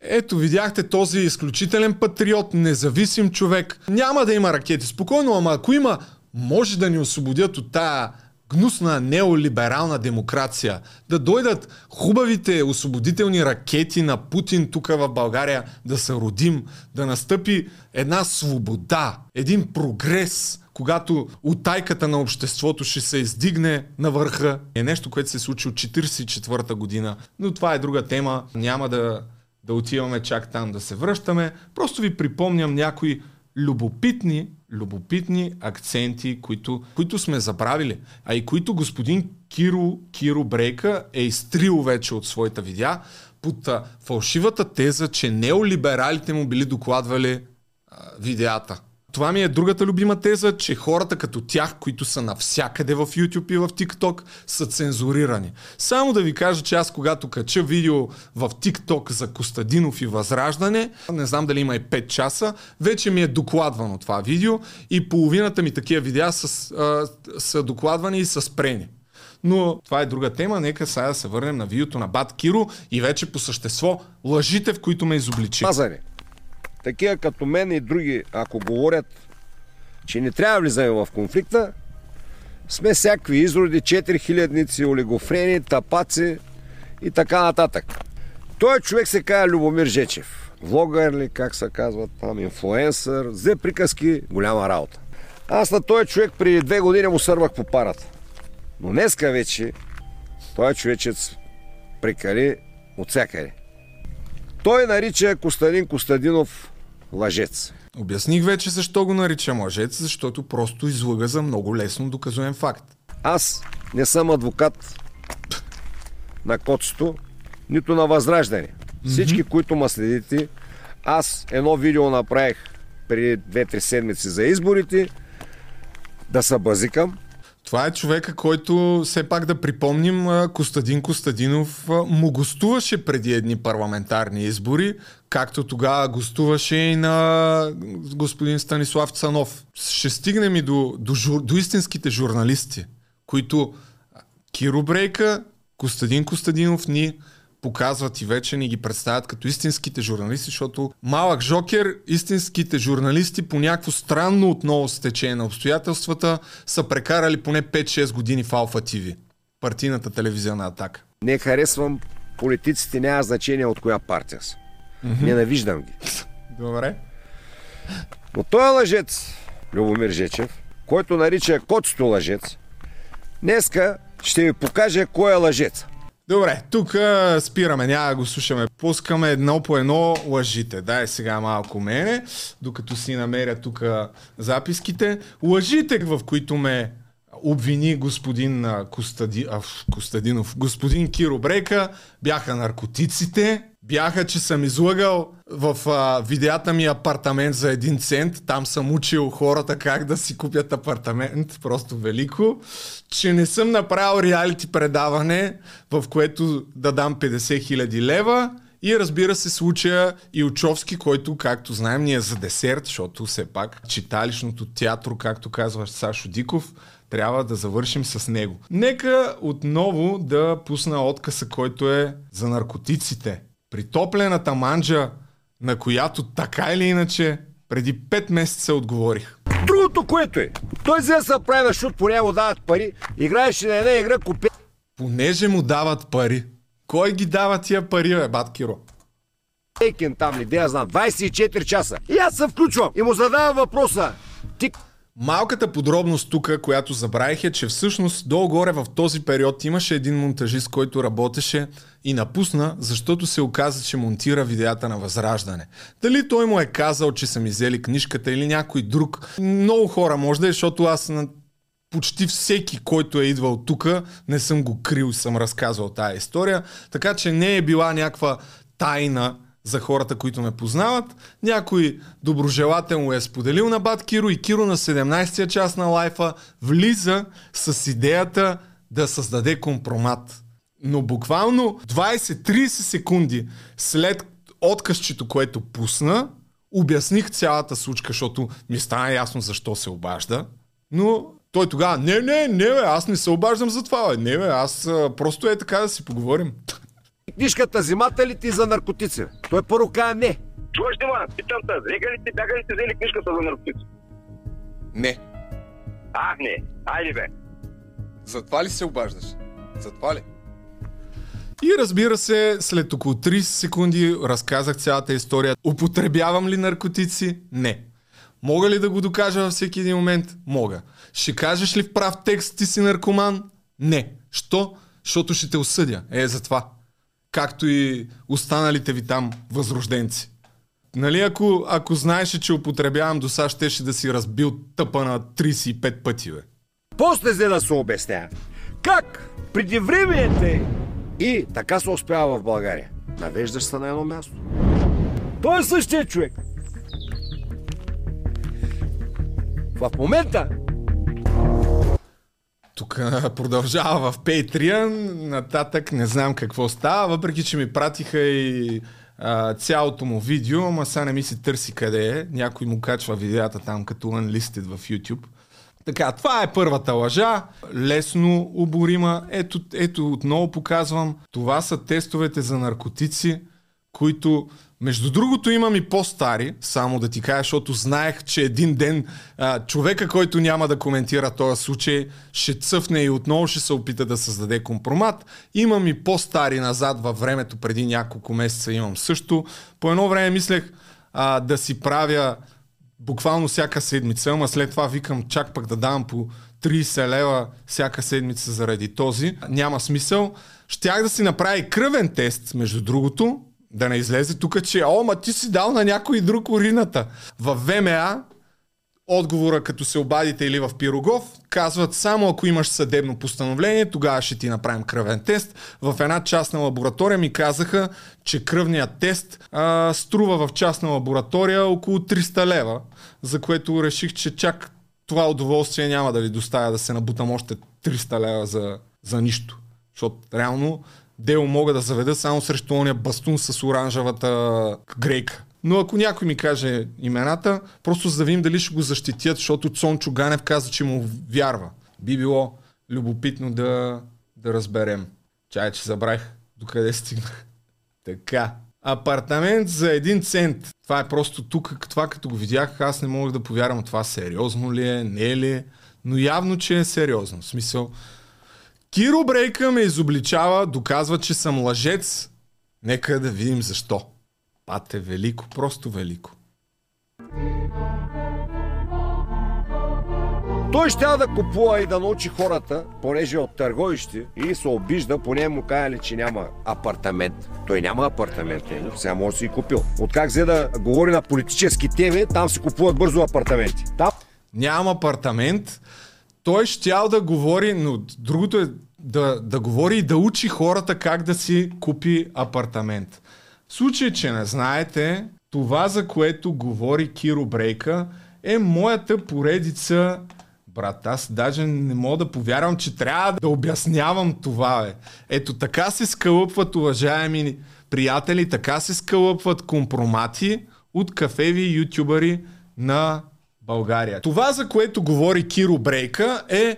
ето, видяхте този изключителен патриот, независим човек. Няма да има ракети, спокойно, ама ако има, може да ни освободят от тая гнусна неолиберална демокрация. Да дойдат хубавите освободителни ракети на Путин тук в България, да се родим, да настъпи една свобода, един прогрес, когато утайката на обществото ще се издигне на върха. Е нещо, което се случи от 1944 година, но това е друга тема. Няма да да отиваме чак там да се връщаме. Просто ви припомням някои любопитни, любопитни акценти, които, които сме забравили, а и които господин Киро, Киро Брейка е изтрил вече от своята видеа под фалшивата теза, че неолибералите му били докладвали а, видеята. Това ми е другата любима теза, че хората като тях, които са навсякъде в YouTube и в TikTok, са цензурирани. Само да ви кажа, че аз когато кача видео в TikTok за Костадинов и Възраждане, не знам дали има и 5 часа, вече ми е докладвано това видео и половината ми такива видеа са, са докладвани и са спрени. Но това е друга тема. Нека сега да се върнем на видеото на Бат Киро и вече по същество лъжите, в които ме изобличи. Пазари такива като мен и други, ако говорят, че не трябва да влизаме в конфликта, сме всякакви изроди, 4000-ници, олигофрени, тапаци и така нататък. Той човек се казва Любомир Жечев. Влогър ли, как се казва там, инфлуенсър, взе приказки, голяма работа. Аз на този човек преди две години му сървах по парата. Но днеска вече той човечец прекали от всякъде. Той нарича Костадин Костадинов лъжец. Обясних вече защо го наричам лъжец, защото просто излъга за много лесно доказуем факт. Аз не съм адвокат на котството, нито на възраждане. Mm-hmm. Всички, които ме следите, аз едно видео направих преди 2-3 седмици за изборите, да се базикам, това е човека, който все пак да припомним Костадин Костадинов му гостуваше преди едни парламентарни избори, както тогава гостуваше и на господин Станислав Цанов. Ще стигнем и до, до, жур, до истинските журналисти, които Киро Брейка, Костадин Костадинов ни показват и вече ни ги представят като истинските журналисти, защото малък жокер, истинските журналисти по някакво странно отново стечение на обстоятелствата са прекарали поне 5-6 години в Алфа ТВ, партийната телевизия на Атака. Не харесвам политиците, няма значение от коя партия са. Mm-hmm. Ненавиждам ги. Добре. Но той е лъжец, Любомир Жечев, който нарича котсто лъжец, днеска ще ви покажа кой е лъжец. Добре, тук спираме, няма да го слушаме. Пускаме едно по едно лъжите. Дай сега малко мене, докато си намеря тук записките. Лъжите, в които ме обвини господин Костади... Костадинов, господин Киро Брейка, бяха наркотиците, бяха, че съм излъгал в а, видеята ми апартамент за един цент. Там съм учил хората как да си купят апартамент. Просто велико. Че не съм направил реалити предаване, в което да дам 50 000 лева. И разбира се случая и Очовски, който, както знаем, ни е за десерт, защото все пак читалищното театро, както казва Сашо Диков, трябва да завършим с него. Нека отново да пусна откъса, който е за наркотиците. Притоплената манджа, на която така или иначе преди 5 месеца отговорих. Другото, което е, той взе да се прави на шут, по него дават пари, играеше на една игра, купе. Понеже му дават пари. Кой ги дава тия пари, бе, бат Киро? Екен там ли, де я знам, 24 часа. И аз се включвам и му задавам въпроса. Ти Малката подробност тук, която забравих е, че всъщност долу-горе в този период имаше един монтажист, който работеше и напусна, защото се оказа, че монтира видеята на Възраждане. Дали той му е казал, че са ми взели книжката или някой друг. Много хора може да е, защото аз на почти всеки, който е идвал тук, не съм го крил, съм разказвал тая история. Така че не е била някаква тайна за хората, които ме познават. Някой доброжелател му е споделил на Бат Киро и Киро на 17-я част на лайфа влиза с идеята да създаде компромат. Но буквално 20-30 секунди след откъсчето, което пусна, обясних цялата случка, защото ми стана ясно защо се обажда. Но той тогава, не, не, не, бе, аз не се обаждам за това, бе. не, бе, аз а, просто е така да си поговорим. книжката взимате ли ти за наркотици? Той първо каза не. Чуваш ли, ма? Питам те, вика ли ти, бяха ли ти взели книжката за наркотици? Не. А, не. Айде бе. За това ли се обаждаш? За това ли? И разбира се, след около 30 секунди разказах цялата история. Употребявам ли наркотици? Не. Мога ли да го докажа във всеки един момент? Мога. Ще кажеш ли в прав текст ти си наркоман? Не. Що? Защото ще те осъдя. Е, за това. Както и останалите ви там възрожденци. Нали, ако, ако знаеше, че употребявам до сега, щеше да си разбил тъпа на 35 пъти, бе. После взе да се обясня. Как преди времените и така се успява в България. Навеждаш се на едно място. Той е същия човек. В момента Тук продължава в Patreon, нататък не знам какво става, въпреки че ми пратиха и а, цялото му видео, ама сега не ми се търси къде е. Някой му качва видеята там като unlisted в YouTube. Така, това е първата лъжа, лесно оборима. Ето, ето отново показвам. Това са тестовете за наркотици, които между другото имам и по-стари, само да ти кажа, защото знаех, че един ден а, човека, който няма да коментира този случай, ще цъфне и отново ще се опита да създаде компромат. Имам и по-стари назад във времето, преди няколко месеца имам също. По едно време мислех а, да си правя буквално всяка седмица, ама след това викам чак пък да давам по 30 лева всяка седмица заради този. Няма смисъл. Щях да си направя кръвен тест, между другото, да не излезе тук, че о, ма ти си дал на някой друг урината. В ВМА отговора, като се обадите или в Пирогов, казват само ако имаш съдебно постановление, тогава ще ти направим кръвен тест. В една частна лаборатория ми казаха, че кръвният тест а, струва в частна лаборатория около 300 лева, за което реших, че чак това удоволствие няма да ви доставя да се набутам още 300 лева за, за нищо. Защото реално дело мога да заведа само срещу ония бастун с оранжевата грейка. Но ако някой ми каже имената, просто за да видим дали ще го защитят, защото Цончо Ганев каза, че му вярва. Би било любопитно да, да разберем. Чай, че забравих докъде стигнах. (laughs) Така. Апартамент за един цент. Това е просто тук, това като го видях, аз не мога да повярвам това сериозно ли е, не е ли е, но явно, че е сериозно. В смисъл, Киро Брейка ме изобличава, доказва, че съм лъжец. Нека да видим защо. Пате велико, просто велико. Той ще да купува и да научи хората, понеже е от търговище и се обижда, поне му казали, че няма апартамент. Той няма апартамент, е, сега може да си купил. От как взе да говори на политически теми, там се купуват бързо апартаменти. Там Нямам апартамент. Той щял да говори, но другото е да, да говори и да учи хората как да си купи апартамент. Случай, че не знаете, това за което говори Киро Брейка е моята поредица Брат, аз даже не мога да повярвам, че трябва да обяснявам това, бе. Ето така се скълъпват, уважаеми приятели, така се скълъпват компромати от кафеви ютубъри на България. Това, за което говори Киро Брейка е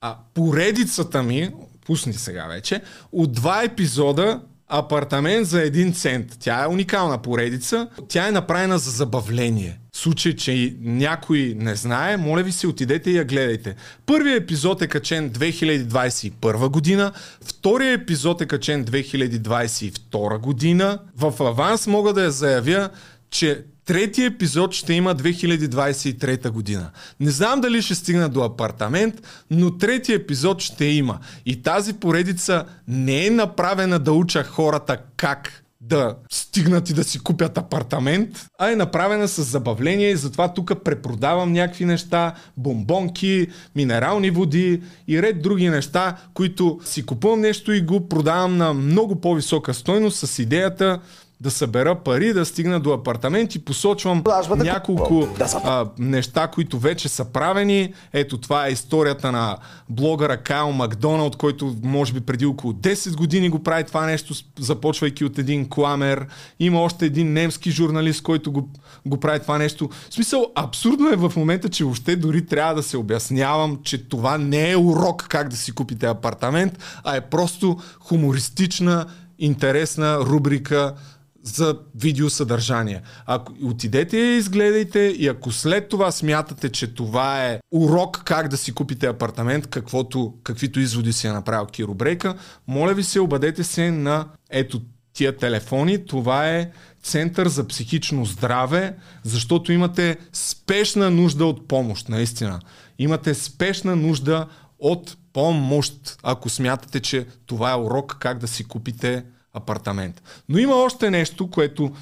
а, поредицата ми, пусни сега вече, от два епизода апартамент за един цент. Тя е уникална поредица. Тя е направена за забавление. В случай, че някой не знае, моля ви се, отидете и я гледайте. Първият епизод е качен 2021 година, вторият епизод е качен 2022 година. В аванс мога да я заявя, че Третия епизод ще има 2023 година. Не знам дали ще стигна до апартамент, но третия епизод ще има. И тази поредица не е направена да уча хората как да стигнат и да си купят апартамент, а е направена с забавление и затова тук препродавам някакви неща, бомбонки, минерални води и ред други неща, които си купувам нещо и го продавам на много по-висока стойност с идеята да събера пари, да стигна до апартамент и посочвам няколко а, неща, които вече са правени. Ето това е историята на блогъра Кайл Макдоналд, който може би преди около 10 години го прави това нещо, започвайки от един кламер. Има още един немски журналист, който го, го прави това нещо. В смисъл, абсурдно е в момента, че въобще дори трябва да се обяснявам, че това не е урок как да си купите апартамент, а е просто хумористична, интересна рубрика за видеосъдържание. Ако отидете и изгледайте и ако след това смятате, че това е урок как да си купите апартамент, каквото, каквито изводи си е направил Киро Брейка, моля ви се, обадете се на ето тия телефони. Това е Център за психично здраве, защото имате спешна нужда от помощ, наистина. Имате спешна нужда от помощ, ако смятате, че това е урок как да си купите апартамент. Но има още нещо, което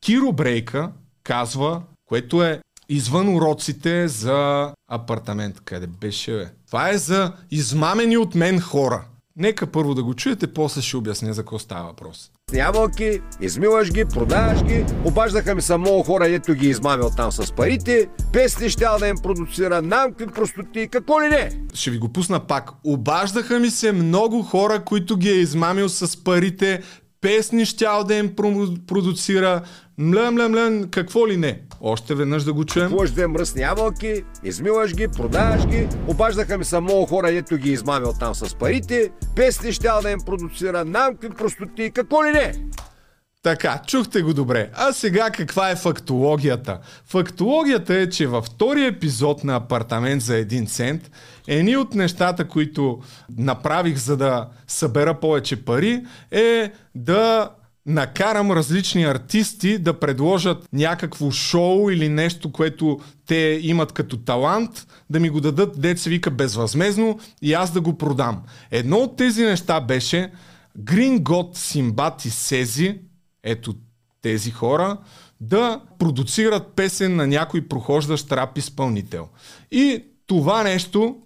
Киро Брейка казва, което е извън уроците за апартамент. Къде беше, бе? Това е за измамени от мен хора. Нека първо да го чуете, после ще обясня за какво става въпрос. ябълки, измиваш ги, продаваш ги. Обаждаха ми са много хора, ето ги измамил там с парите. Песни щял да им продуцира, намки, простоти, какво ли не. Ще ви го пусна пак. Обаждаха ми се много хора, които ги е измамил с парите. Песни щял да им про- продуцира. Млем, млем, млем, какво ли не. Още веднъж да го чуем. Купуваш две мръсни ябълки, измиваш ги, продаваш ги. Обаждаха ми са много хора, ето ги измамил там с парите. Песни щял да им продуцира, намки, простоти, какво ли не. Така, чухте го добре. А сега каква е фактологията? Фактологията е, че във втори епизод на апартамент за един цент, едни от нещата, които направих за да събера повече пари, е да накарам различни артисти да предложат някакво шоу или нещо, което те имат като талант, да ми го дадат, деца вика, безвъзмезно и аз да го продам. Едно от тези неща беше Green God, Симбат и Сези, ето тези хора, да продуцират песен на някой прохождащ рап изпълнител. И това нещо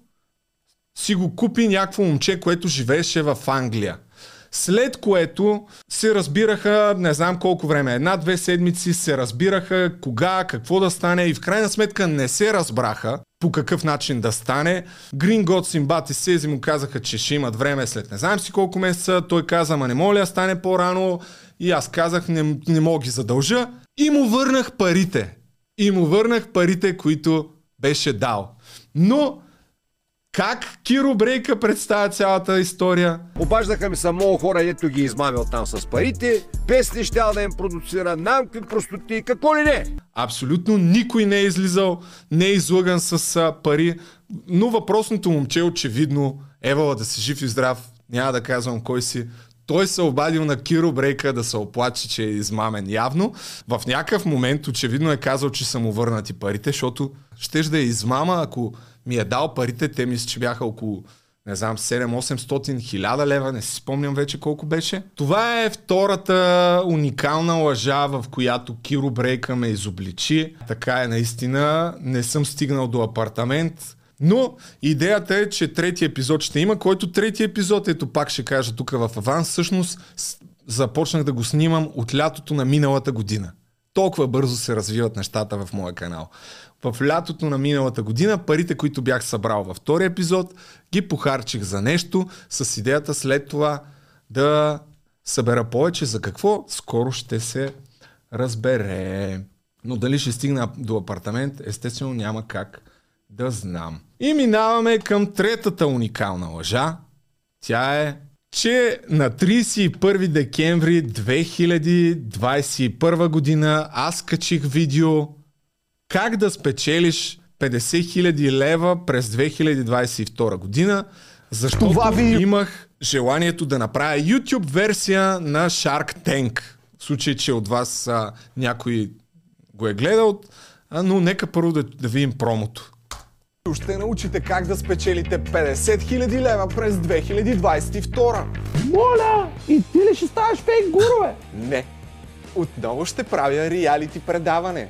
си го купи някакво момче, което живееше в Англия. След което се разбираха, не знам колко време, една-две седмици се разбираха кога, какво да стане и в крайна сметка не се разбраха по какъв начин да стане. Green God, Симбат и Сези му казаха, че ще имат време след не знам си колко месеца. Той каза, ма не моля стане по-рано. И аз казах, не, не мога ги задължа. И му върнах парите. И му върнах парите, които беше дал. Но как Киро Брейка представя цялата история? Обаждаха ми са много хора, ето ги измамил там с парите. Песни щял да им продуцира, намки, простоти, какво ли не. Абсолютно никой не е излизал, не е излъган с пари, но въпросното момче очевидно, Евала да си жив и здрав, няма да казвам кой си, Той се обадил на Киро Брейка да се оплаче, че е измамен явно. В някакъв момент очевидно е казал, че са му върнати парите, защото щеш да е измама, ако ми е дал парите, те мисля, че бяха около не знам, 7-800 хиляда лева, не си спомням вече колко беше. Това е втората уникална лъжа, в която Киро Брейка ме изобличи. Така е наистина, не съм стигнал до апартамент, но идеята е, че трети епизод ще има, който трети епизод, ето пак ще кажа тук в аванс, всъщност започнах да го снимам от лятото на миналата година. Толкова бързо се развиват нещата в моя канал. В лятото на миналата година парите, които бях събрал във втори епизод, ги похарчих за нещо с идеята след това да събера повече. За какво? Скоро ще се разбере. Но дали ще стигна до апартамент, естествено няма как да знам. И минаваме към третата уникална лъжа. Тя е, че на 31 декември 2021 година аз качих видео как да спечелиш 50 000 лева през 2022 година, защото Това ви... имах желанието да направя YouTube версия на Shark Tank. В случай, че от вас а, някой го е гледал, а, но нека първо да, да видим промото. Ще научите как да спечелите 50 000 лева през 2022. Моля! И ти ли ще ставаш фейк гурове? Не. Отново ще правя реалити предаване.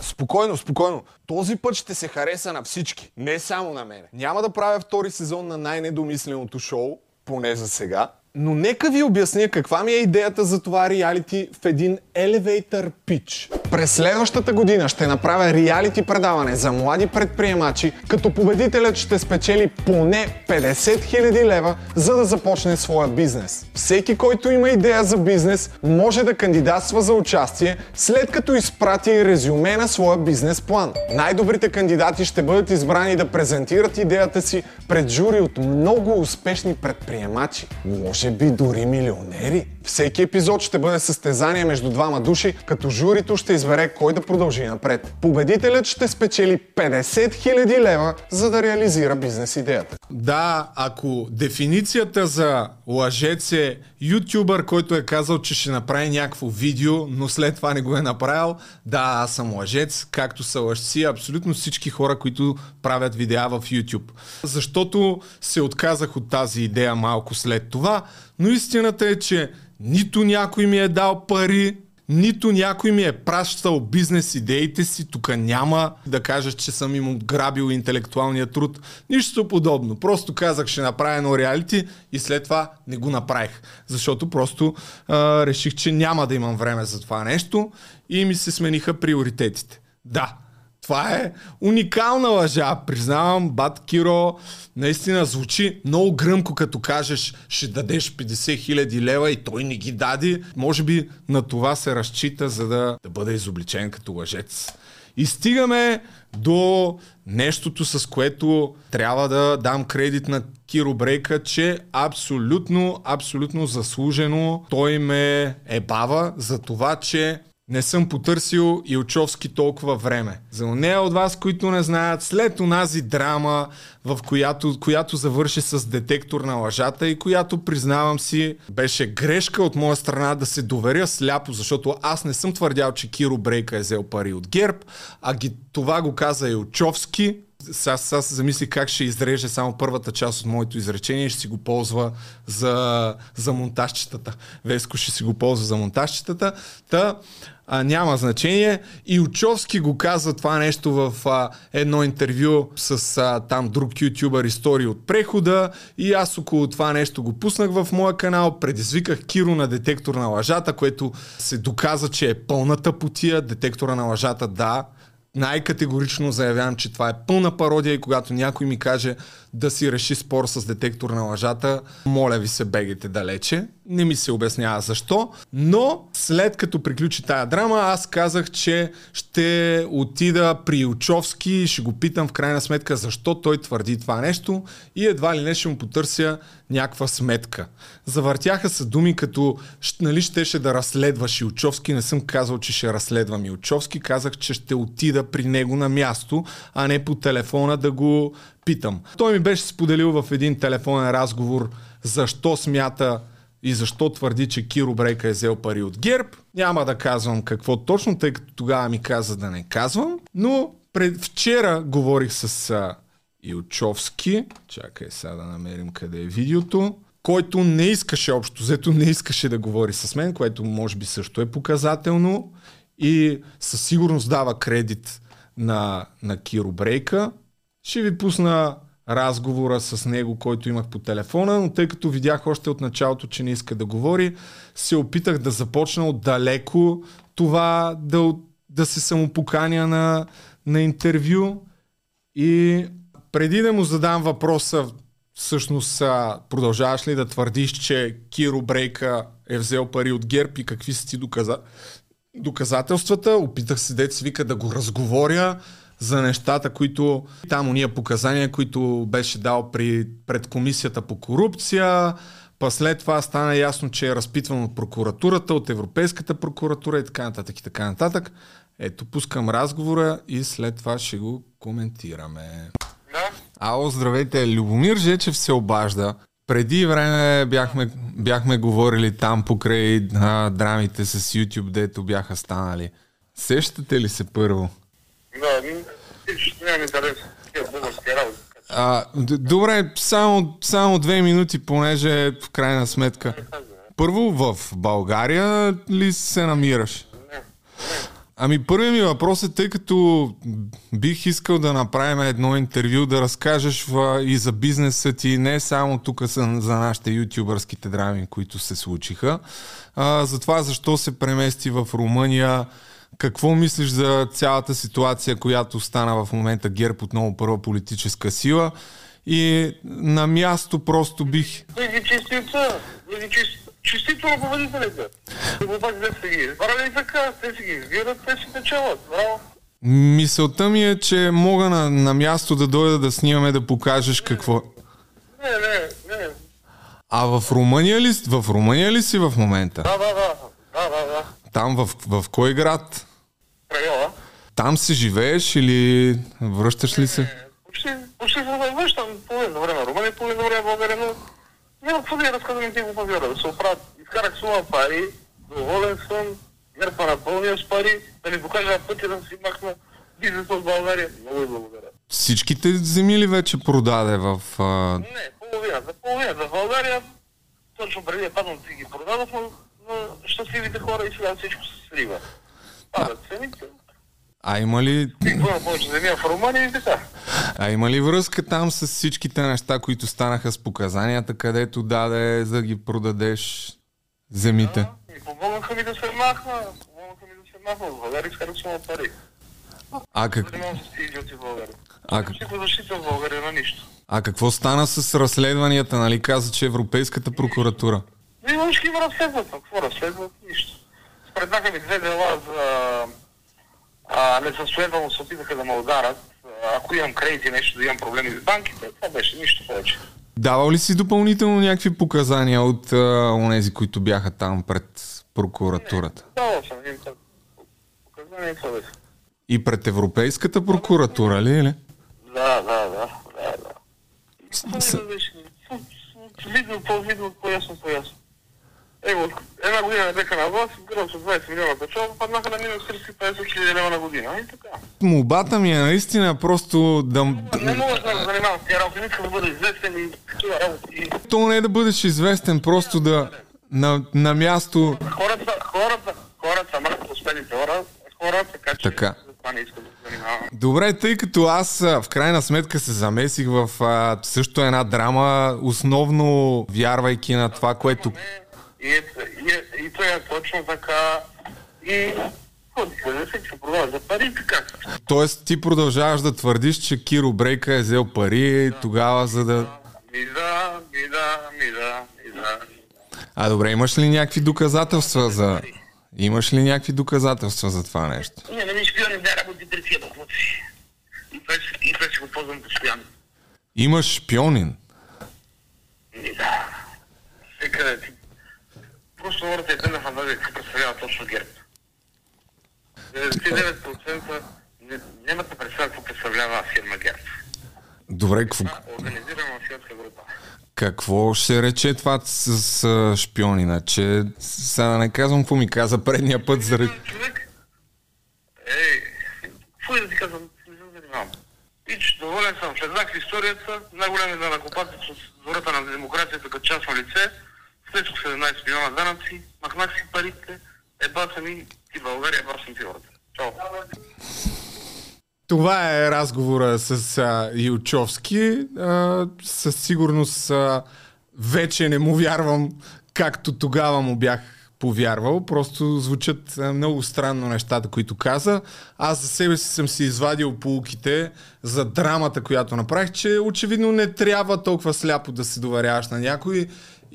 Спокойно, спокойно. Този път ще се хареса на всички, не само на мене. Няма да правя втори сезон на най-недомисленото шоу, поне за сега. Но нека ви обясня каква ми е идеята за това реалити в един elevator pitch. През следващата година ще направя реалити предаване за млади предприемачи, като победителят ще спечели поне 50 000 лева, за да започне своя бизнес. Всеки, който има идея за бизнес, може да кандидатства за участие, след като изпрати резюме на своя бизнес план. Най-добрите кандидати ще бъдат избрани да презентират идеята си пред жури от много успешни предприемачи. Може би дори милионери. Всеки епизод ще бъде състезание между двама души, като журито ще избере кой да продължи напред. Победителят ще спечели 50 000 лева, за да реализира бизнес идеята. Да, ако дефиницията за лъжец е ютубър, който е казал, че ще направи някакво видео, но след това не го е направил, да, аз съм лъжец, както са лъжци абсолютно всички хора, които правят видеа в YouTube. Защото се отказах от тази идея малко след това, но истината е, че нито някой ми е дал пари, нито някой ми е пращал бизнес идеите си, тук няма да кажеш, че съм им отграбил интелектуалния труд. Нищо подобно. Просто казах, ще направя едно реалити и след това не го направих. Защото просто а, реших, че няма да имам време за това нещо и ми се смениха приоритетите. Да, това е уникална лъжа. Признавам, Бат Киро наистина звучи много гръмко, като кажеш ще дадеш 50 хиляди лева и той не ги даде. Може би на това се разчита, за да, да бъде изобличен като лъжец. И стигаме до нещото, с което трябва да дам кредит на Киро Брейка, че абсолютно, абсолютно заслужено той ме е бава за това, че не съм потърсил Илчовски толкова време. За нея от вас, които не знаят, след онази драма, в която, която завърши с детектор на лъжата и която, признавам си, беше грешка от моя страна да се доверя сляпо, защото аз не съм твърдял, че Киро Брейка е взел пари от ГЕРБ, а ги, това го каза Илчовски, сега, се замислих как ще изреже само първата част от моето изречение ще си го ползва за, за монтажчетата. Веско ще си го ползва за монтажчетата. Та, а, няма значение. И Учовски го каза това нещо в а, едно интервю с а, там друг ютубър истории от прехода и аз около това нещо го пуснах в моя канал, предизвиках Киро на детектор на лъжата, което се доказа, че е пълната потия. Детектора на лъжата, да, най-категорично заявявам, че това е пълна пародия и когато някой ми каже да си реши спор с детектор на лъжата, моля ви се, бегайте далече. не ми се обяснява защо, но след като приключи тая драма, аз казах, че ще отида при Илчовски и ще го питам в крайна сметка защо той твърди това нещо и едва ли не ще му потърся някаква сметка. Завъртяха се думи като нали щеше да разследваш Илчовски, не съм казал, че ще разследвам Илчовски, казах, че ще отида при него на място, а не по телефона да го питам. Той ми беше споделил в един телефонен разговор защо смята и защо твърди, че Киро Брейка е взел пари от ГЕРБ. Няма да казвам какво точно, тъй като тогава ми каза да не казвам, но пред вчера говорих с а, Илчовски. Чакай сега да намерим къде е видеото който не искаше общо, взето не искаше да говори с мен, което може би също е показателно и със сигурност дава кредит на, на Киро Брейка. Ще ви пусна разговора с него, който имах по телефона, но тъй като видях още от началото, че не иска да говори, се опитах да започна отдалеко това да, да се самопоканя на, на интервю и преди да му задам въпроса, всъщност продължаваш ли да твърдиш, че Киро Брейка е взел пари от ГЕРБ и какви са ти доказа... доказателствата? Опитах се, дец вика, да го разговоря за нещата, които там уния показания, които беше дал при, пред комисията по корупция, па след това стана ясно, че е разпитван от прокуратурата, от Европейската прокуратура и така нататък и така нататък. Ето, пускам разговора и след това ще го коментираме. Ало, здравейте, Любомир Жечев се обажда. Преди време бяхме, бяхме говорили там покрай а, драмите с YouTube, дето бяха станали. Сещате ли се първо? Да, нищо нямам интерес. Тия български работи. А, добре, само, само две минути, понеже в крайна сметка. Първо, в България ли се намираш? Ами първият ми въпрос е, тъй като бих искал да направим едно интервю, да разкажеш в, и за бизнеса ти, не само тук са за нашите ютубърските драми, които се случиха, а, за това защо се премести в Румъния, какво мислиш за цялата ситуация, която стана в момента ГЕРБ отново първа политическа сила и на място просто бих... Види честица, види честица. Честито на победителите. Да са ги избрали така, те си ги избират, те си печелят. Браво. Мисълта ми е, че мога на, на място да дойда да снимаме, да покажеш какво... Не, не, не. А в Румъния ли, в Румъния ли си в момента? Да, да, да. Там в, в кой град? Района. Там си живееш или връщаш ли се? Почти, почти се връщам половина време. Румъния половина време България, но няма какво да я разказвам ти го павиора. Да се оправят. Изкарах сума пари, доволен съм, гърпа напълня с пари, да ми покажа пътя да си махна бизнес от България. Много ви благодаря. Всичките земи ли вече продаде в... А... Не, половината. Половината в България, точно преди да паднат си ги продадох на щастливите хора и сега всичко се срива. Падат цените. А има ли... Повече земя в Румъния и така. А има ли връзка там с всичките неща, които станаха с показанията, където даде за да ги продадеш земите? И помогнаха ми да се махна. Помогнаха ми да се махна. В България изкарах сума пари. А, как... А, как... защита в България на нищо. а какво стана с разследванията? Нали каза, че Европейската прокуратура? Не, мъжки има разследват. Какво разследват? Нищо. Спреднаха ми две дела за а, несъстоятелност, се опитаха да ме ударат. Ако имам кредити, нещо, да имам проблеми с банките, това беше нищо повече. Давал ли си допълнително някакви показания от а, онези, които бяха там пред прокуратурата? Давал съм път. Показания и това беше. И пред Европейската прокуратура ли? или? Да, да, да, да, да. С- видно, по-видно, по-ясно, по-ясно. От една година не беха на власт, гръм с 20 милиона печалба, паднаха на минус 30-50 хиляди лева на година. И така. Молбата ми е наистина просто да... Не мога да се занимавам с тези работи, не искам да бъда известен и такива работи. То не е да бъдеш известен, просто да на, на място... Хората, хората, хората, малко успелите хора, хора, така че Така. Добре, тъй като аз в крайна сметка се замесих в а, също една драма, основно вярвайки на това, което... И, и, и това е точно така. И да за. Тоест ти продължаваш да твърдиш, че Киро Брейка е взел пари тогава, за да... Ми да, ми да, ми да, ми да. А добре, имаш ли някакви доказателства за... Имаш ли някакви доказателства за това нещо? Не, не ми шпиони, не работи си. И това ще- го ползвам постоянно. Имаш шпионин. Да. Сега, ти... Просто хората е да фантазия какво представлява точно ГЕРБ. 99% не, нямате представа какво представлява фирма ГЕРБ. Добре, какво, Организирана мафиотска група. какво ще рече това с, с шпионина? Че сега да не казвам какво ми каза предния път заради... Ей, какво да ти казвам, не се занимавам. И че доволен съм. Следвах историята, най-големият данъкоплатец от двората на демокрацията като частно лице, слечох 17 милиона данъци, махнах си парите, еба съм и ти България, еба съм ти. Чао. Това е разговора с а, Илчовски. А, със сигурност а, вече не му вярвам, както тогава му бях повярвал. Просто звучат много странно нещата, които каза. Аз за себе си съм си извадил полуките за драмата, която направих, че очевидно не трябва толкова сляпо да се доверяваш на някой.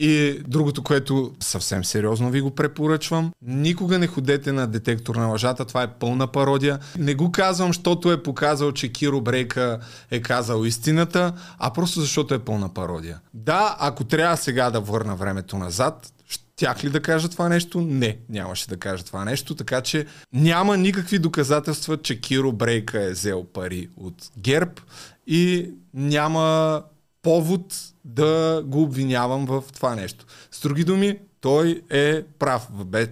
И другото, което съвсем сериозно ви го препоръчвам, никога не ходете на детектор на лъжата, това е пълна пародия. Не го казвам, защото е показал, че Киро Брейка е казал истината, а просто защото е пълна пародия. Да, ако трябва сега да върна времето назад, щях ли да кажа това нещо? Не, нямаше да кажа това нещо, така че няма никакви доказателства, че Киро Брейка е взел пари от ГЕРБ и няма повод да го обвинявам в това нещо. С други думи, той е прав.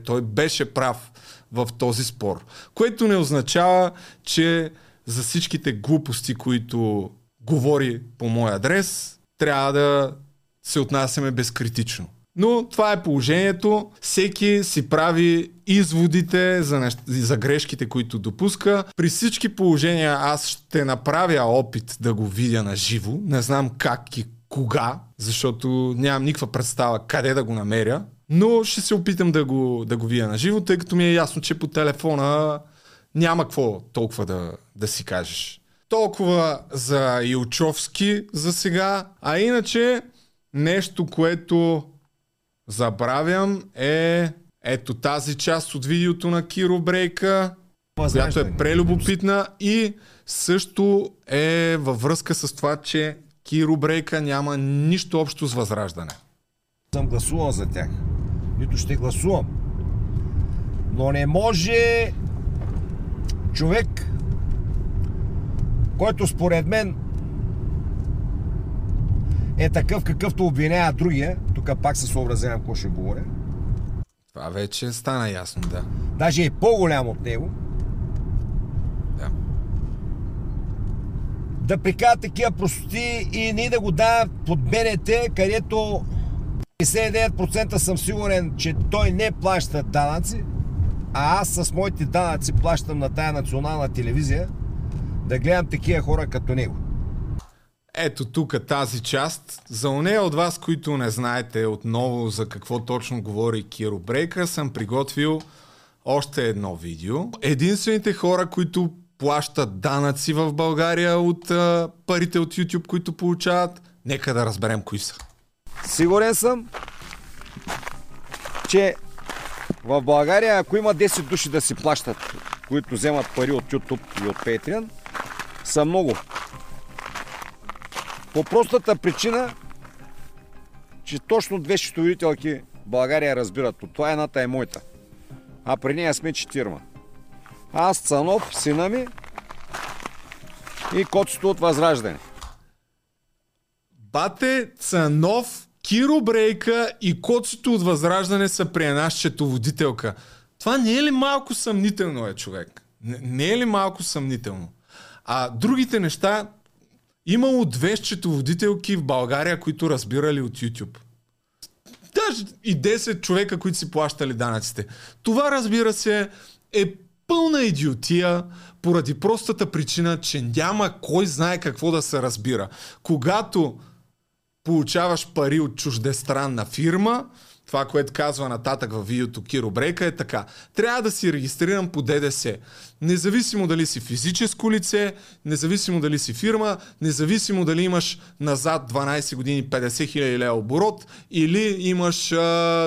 Той беше прав в този спор. Което не означава, че за всичките глупости, които говори по мой адрес, трябва да се отнасяме безкритично. Но това е положението. Всеки си прави изводите за, нещ... за грешките, които допуска. При всички положения аз ще направя опит да го видя на живо. Не знам как и кога, защото нямам никаква представа къде да го намеря. Но ще се опитам да го, да го видя на живо, тъй като ми е ясно, че по телефона няма какво толкова да, да си кажеш. Толкова за Илчовски за сега. А иначе нещо, което забравям е ето тази част от видеото на Киро Брейка, която е прелюбопитна и също е във връзка с това, че Киро Брейка няма нищо общо с възраждане. Съм гласувал за тях. Нито ще гласувам. Но не може човек, който според мен е такъв какъвто обвинява другия, тук пак се съобразявам какво ще говоря, Това вече стана ясно, да. даже е по-голям от него, Да. да прикарат такива простоти и ние да го дават под БНТ, където 59% съм сигурен, че той не плаща данъци, а аз с моите данъци плащам на тая национална телевизия да гледам такива хора като него. Ето тук тази част. За онея от вас, които не знаете отново за какво точно говори Киро Брейка, съм приготвил още едно видео. Единствените хора, които плащат данъци в България от а, парите от YouTube, които получават, нека да разберем кои са. Сигурен съм, че в България, ако има 10 души да си плащат, които вземат пари от YouTube и от Patreon, са много. По простата причина, че точно две счетоводителки България разбират от това. Едната е моята. А при нея сме четирма. Аз, Цанов, сина ми и котството от Възраждане. Бате Цанов, Киро Брейка и коцето от Възраждане са при една счетоводителка. Това не е ли малко съмнително, е, човек? Не, не е ли малко съмнително? А другите неща, имало две счетоводителки в България, които разбирали от YouTube. Даже и 10 човека, които си плащали данъците. Това, разбира се, е пълна идиотия, поради простата причина, че няма кой знае какво да се разбира. Когато получаваш пари от чуждестранна фирма, това, което казва нататък във видеото Киро Брейка е така. Трябва да си регистриран по ДДС. Независимо дали си физическо лице, независимо дали си фирма, независимо дали имаш назад 12 години 50 хиляди лева оборот или имаш а,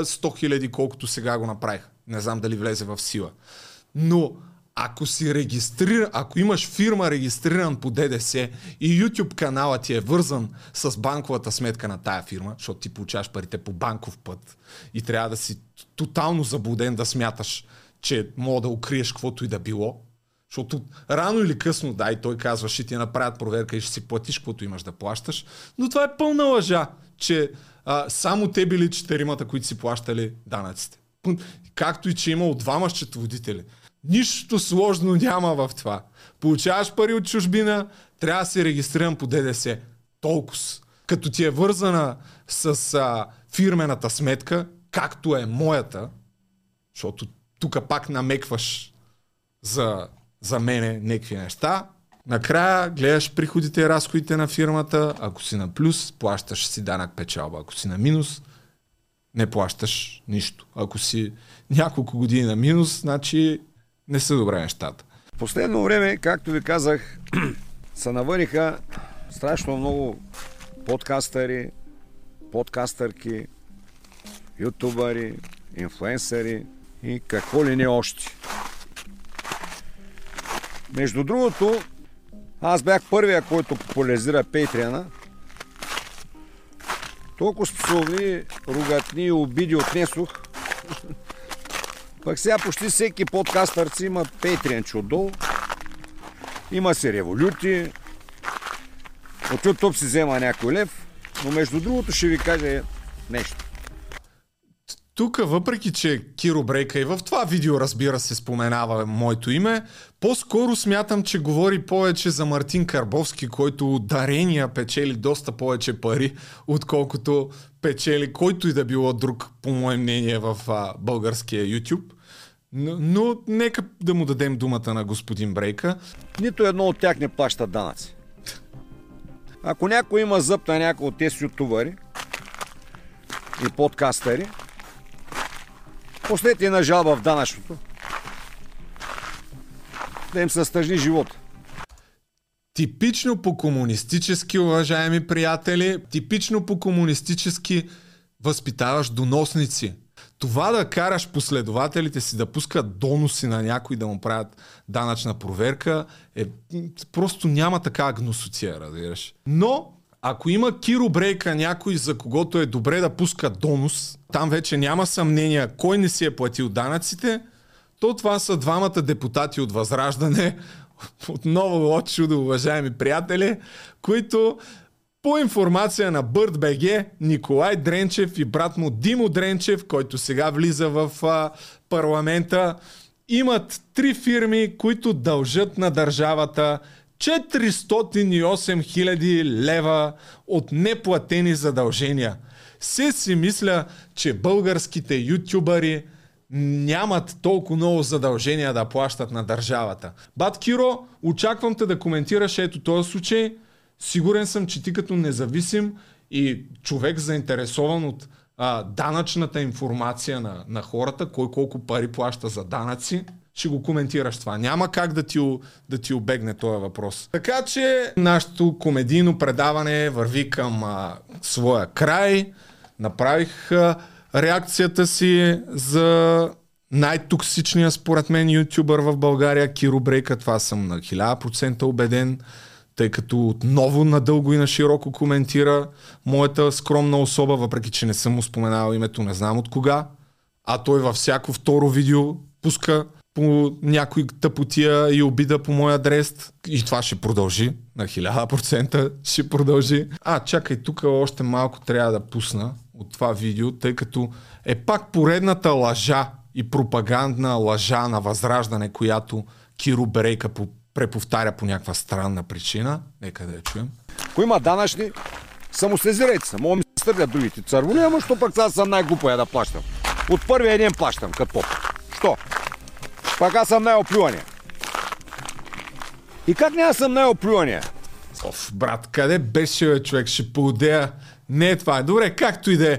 100 хиляди, колкото сега го направих. Не знам дали влезе в сила. Но ако си регистриран, ако имаш фирма регистриран по ДДС и YouTube канала ти е вързан с банковата сметка на тая фирма, защото ти получаваш парите по банков път и трябва да си тотално заблуден да смяташ, че мога да укриеш каквото и да било, защото рано или късно, да, и той казва, ще ти направят проверка и ще си платиш каквото имаш да плащаш, но това е пълна лъжа, че а, само те били четиримата, които си плащали данъците. Както и че имало двама счетоводители. Нищо сложно няма в това. Получаваш пари от чужбина, трябва да се регистрирам по ДДС. Толкова. Като ти е вързана с а, фирмената сметка, както е моята, защото тук пак намекваш за, за мене някакви неща, накрая гледаш приходите и разходите на фирмата, ако си на плюс, плащаш си данък печалба, ако си на минус, не плащаш нищо. Ако си няколко години на минус, значи не са добре нещата. В последно време, както ви казах, (clears throat) се навъриха страшно много подкастъри, подкастърки, ютубъри, инфлуенсъри и какво ли не още. Между другото, аз бях първия, който популяризира Пейтриана. Толкова способни ругатни и обиди отнесох, (laughs) пък сега почти всеки подкастърци има Patreon отдолу. Има се революти. От YouTube си взема някой лев. Но между другото ще ви кажа нещо. Тук, въпреки че Киро Брейка и в това видео, разбира се, споменава моето име, по-скоро смятам, че говори повече за Мартин Карбовски, който дарения печели доста повече пари, отколкото печели който и да било друг, по мое мнение, в а, българския YouTube. Но, но нека да му дадем думата на господин Брейка. Нито едно от тях не плаща данъци. Ако някой има зъб на някой от тези ютубъри и подкастери, Последете на жалба в данъчното. Да им състъжни живота. Типично по-комунистически, уважаеми приятели, типично по-комунистически възпитаваш доносници. Това да караш последователите си да пускат доноси на някой да му правят данъчна проверка е просто няма така гносоция, разбираш. Но ако има Киро Брейка някой, за когото е добре да пуска донос, там вече няма съмнение кой не си е платил данъците, то това са двамата депутати от Възраждане, (laughs) отново от чудо, уважаеми приятели, които по информация на БГ, Николай Дренчев и брат му Димо Дренчев, който сега влиза в а, парламента, имат три фирми, които дължат на държавата 408 000 лева от неплатени задължения. Се си мисля, че българските ютубъри нямат толкова много задължения да плащат на държавата. Бат Киро, очаквам те да коментираш ето този случай. Сигурен съм, че ти като независим и човек заинтересован от а, данъчната информация на, на хората, кой колко пари плаща за данъци, ще го коментираш това. Няма как да ти, да ти обегне този въпрос. Така че нашето комедийно предаване върви към а, своя край. Направих а, реакцията си за най-токсичния според мен ютубър в България, Киро Брейка. Това съм на 1000% убеден, тъй като отново надълго и на широко коментира моята скромна особа, въпреки че не съм му споменал името, не знам от кога. А той във всяко второ видео пуска по някой тъпотия и обида по мой адрес. И това ще продължи. На 1000% ще продължи. А, чакай, тук още малко трябва да пусна от това видео, тъй като е пак поредната лъжа и пропагандна лъжа на възраждане, която Киро Берейка по преповтаря по някаква странна причина. Нека да я чуем. Ако има данъчни, самосезирайте се. Мога ми се стърдят другите църволи, ама що пък аз съм най-глупая да плащам. От първия ден плащам, като поп. Що? Пак аз съм най-оплювания. И как няма съм най-оплювания? Оф, брат, къде беше бе, човек? Ще поудея. Не е това. Добре, както и да е.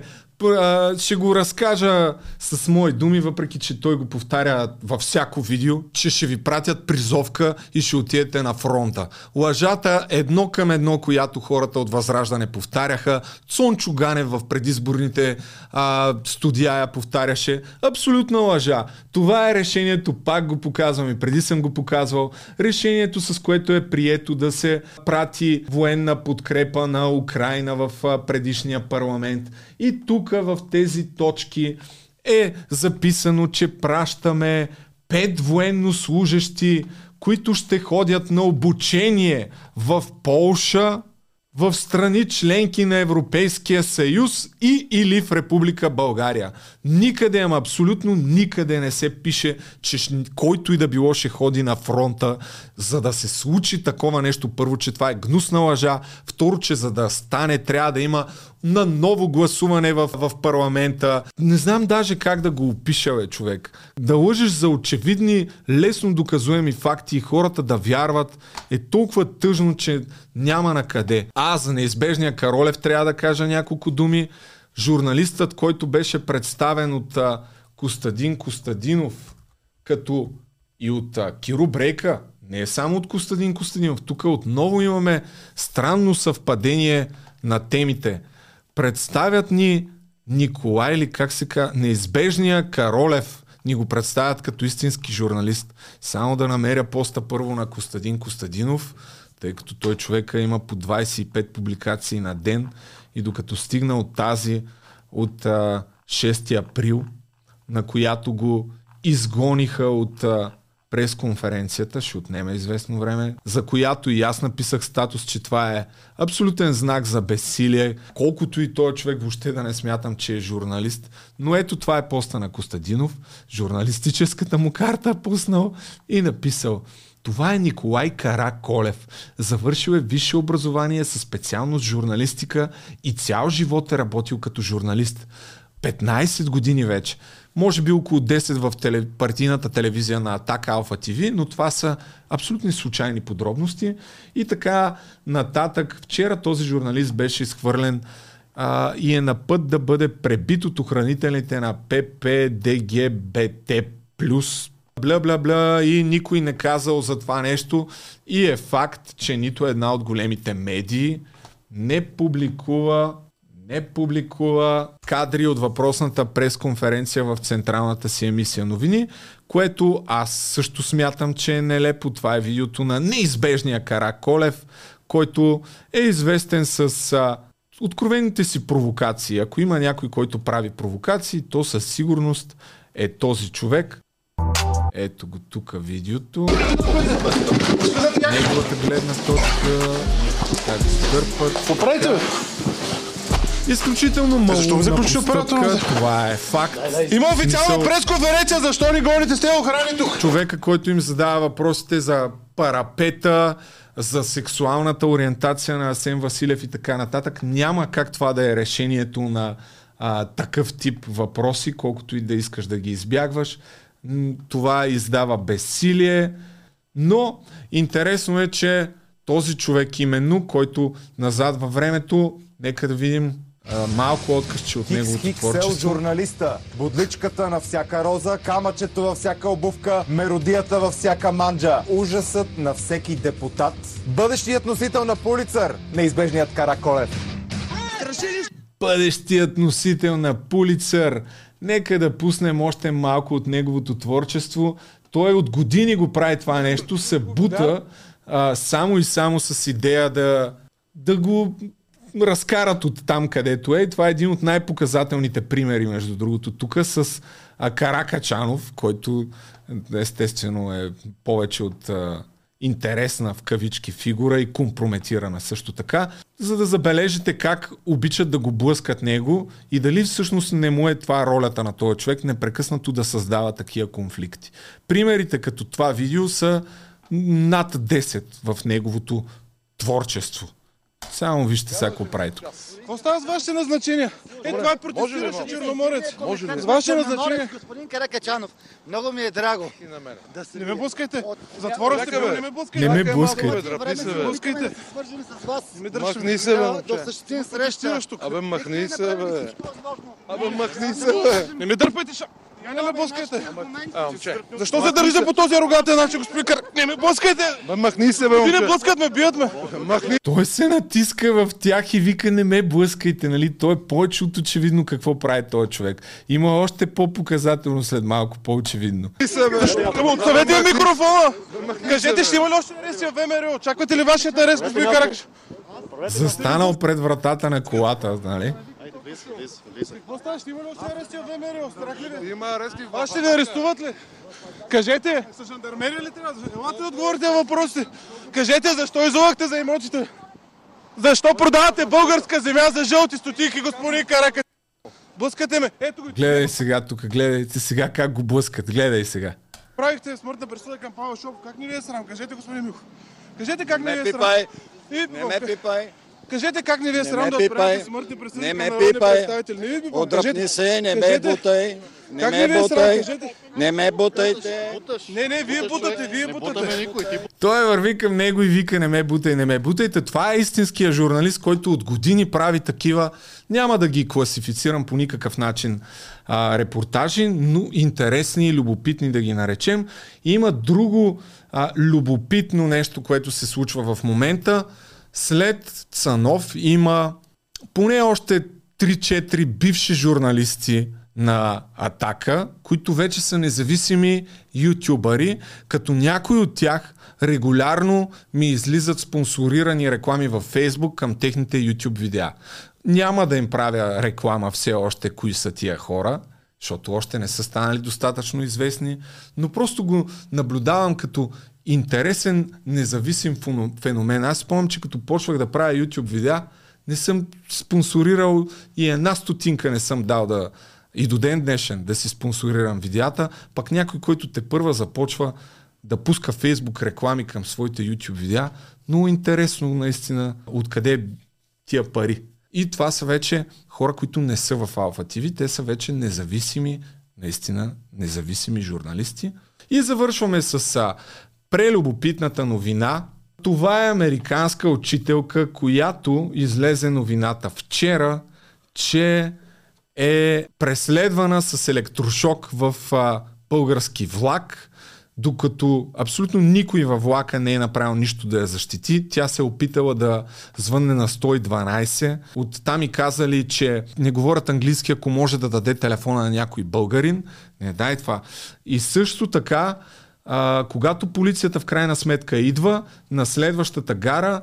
Ще го разкажа с мои думи, въпреки че той го повтаря във всяко видео, че ще ви пратят призовка и ще отидете на фронта. Лъжата едно към едно, която хората от Възраждане повтаряха. Цончо Ганев в предизборните а, студия я повтаряше. Абсолютна лъжа. Това е решението, пак го показвам и преди съм го показвал. Решението с което е прието да се прати военна подкрепа на Украина в предишния парламент. И тук в тези точки е записано, че пращаме пет военнослужащи, които ще ходят на обучение в Полша, в страни членки на Европейския съюз и или в Република България. Никъде, ама абсолютно никъде не се пише, че който и да било ще ходи на фронта, за да се случи такова нещо. Първо, че това е гнусна лъжа. Второ, че за да стане, трябва да има на ново гласуване в, в парламента. Не знам даже как да го опиша, бе, човек. Да лъжеш за очевидни, лесно доказуеми факти и хората да вярват е толкова тъжно, че няма на къде. А за неизбежния Каролев трябва да кажа няколко думи. Журналистът, който беше представен от а, Костадин Костадинов, като и от а, Киро Брейка, не е само от Костадин Костадинов. Тук отново имаме странно съвпадение на темите. Представят ни Николай или как се казва, неизбежния Каролев ни го представят като истински журналист. Само да намеря поста първо на Костадин Костадинов, тъй като той човека има по 25 публикации на ден и докато стигна от тази от а, 6 април, на която го изгониха от а, пресконференцията, ще отнеме известно време, за която и аз написах статус, че това е абсолютен знак за безсилие, колкото и той човек въобще да не смятам, че е журналист. Но ето това е поста на Костадинов, журналистическата му карта пуснал и написал това е Николай Кара Колев. Завършил е висше образование със специалност журналистика и цял живот е работил като журналист. 15 години вече. Може би около 10 в теле, партийната телевизия на Атака Алфа ТВ, но това са абсолютни случайни подробности. И така нататък. Вчера този журналист беше изхвърлен а, и е на път да бъде пребит от охранителите на ППДГБТ+, бля, бля, бля, и никой не казал за това нещо. И е факт, че нито една от големите медии не публикува не публикува кадри от въпросната пресконференция в централната си емисия новини, което аз също смятам, че е нелепо. Това е видеото на неизбежния Кара Колев, който е известен с а, откровените си провокации. Ако има някой, който прави провокации, то със сигурност е този човек. Ето го тук видеото. Неговата гледна точка. Как стърпат. Поправите! Изключително много. Защо ме заключи оператора? Това е факт. Има официална Мисъл- пресконференция, защо ни гоните с тези охрани тук? Човека, който им задава въпросите за парапета, за сексуалната ориентация на Асен Василев и така нататък, няма как това да е решението на а, такъв тип въпроси, колкото и да искаш да ги избягваш. Това издава безсилие, но интересно е, че този човек именно, който назад във времето, нека да видим а, малко откъсче от неговото Хиксел творчество. журналиста, бодличката на всяка роза, камъчето във всяка обувка, меродията във всяка манджа, ужасът на всеки депутат, бъдещият носител на Пулицър, неизбежният Караколев. бъдещият носител на Пулицър. Нека да пуснем още малко от неговото творчество. Той от години го прави това нещо, се бута а, само и само с идея да, да го разкарат от там, където е. Това е един от най-показателните примери, между другото, тук с Каракачанов, който естествено е повече от интересна в кавички фигура и компрометирана също така, за да забележите как обичат да го блъскат него и дали всъщност не му е това ролята на този човек непрекъснато да създава такива конфликти. Примерите като това видео са над 10 в неговото творчество. Само вижте сега какво прави тук. Какво става с вашите назначения? Е, това е протестиращ черноморец. Може ли? С ваше назначение. Господин Каракачанов, много ми е драго. Да се Не ме блъскайте. В Затвора сте бил, не ме блъскайте. Не ме се, бе. Блъскайте. вас. Ми дръжте Махни се, бе, Да, осъществим среща. Абе, махни се, бе. Абе, махни се, бе. Не ме дърпайте, ша. Я не ме блъскайте. А, момче. Защо се държите по този арогантен начин, господин Кар... Не ме блъскайте! Бе, махни се, бе, Ви не момче. блъскат ме, бият ме. Махни. Той се натиска в тях и вика не ме блъскайте, нали? Той е повече от очевидно какво прави този човек. Има още по-показателно след малко, по-очевидно. ми микрофона! Кажете, ще има ли още арести в ВМРО? Очаквате ли вашият арест, господин Каракаш? Застанал пред вратата на колата, нали? Какво става? Ще има ли още арести в ВМРО? Страх ли ви? Има арести Вас ще ви арестуват ли? Кажете, с жандармерия ли трябва? Елате да отговорите на въпросите. Кажете, защо излъгахте за имотите? Защо продавате българска земя за жълти стотинки, господин Карака? Блъскате ме. Ето го. Гледай сега тук, гледайте сега как го блъскат. Гледай сега. Правихте смъртна присъда към Павел Шопов. Как ни ви е срам? Кажете, господин Михов. Кажете как не ви ме е срам. пипай. И- Не ме пипай. Кажете как не ви е Не срам ме да отправяте смъртни присъди Не към ме народни представители. Не ви пипам. Отдръпни се, не ме бутай. Не ме не е срам? бутай. Не ме бутайте. Не, не, вие бутате, вие бутате. Той върви към него и вика не ме бутай, не ме бутайте. Това е истинския журналист, който от години прави такива, няма да ги класифицирам по никакъв начин, а, репортажи, но интересни и любопитни да ги наречем. Има друго а, любопитно нещо, което се случва в момента. След Цанов има поне още 3-4 бивши журналисти на Атака, които вече са независими ютубъри, като някои от тях регулярно ми излизат спонсорирани реклами във Фейсбук към техните YouTube видеа. Няма да им правя реклама все още кои са тия хора, защото още не са станали достатъчно известни, но просто го наблюдавам като интересен, независим феномен. Аз спомням, че като почвах да правя YouTube видеа, не съм спонсорирал и една стотинка не съм дал да и до ден днешен да си спонсорирам видеята, пък някой, който те първа започва да пуска Фейсбук реклами към своите YouTube видеа, много интересно наистина откъде тия пари. И това са вече хора, които не са в Alpha TV, те са вече независими, наистина независими журналисти. И завършваме с прелюбопитната новина. Това е американска учителка, която излезе новината вчера, че е преследвана с електрошок в а, български влак, докато абсолютно никой във влака не е направил нищо да я защити. Тя се е опитала да звънне на 112. От там и казали, че не говорят английски, ако може да даде телефона на някой българин. Не дай това. И също така, а, когато полицията в крайна сметка идва, на следващата гара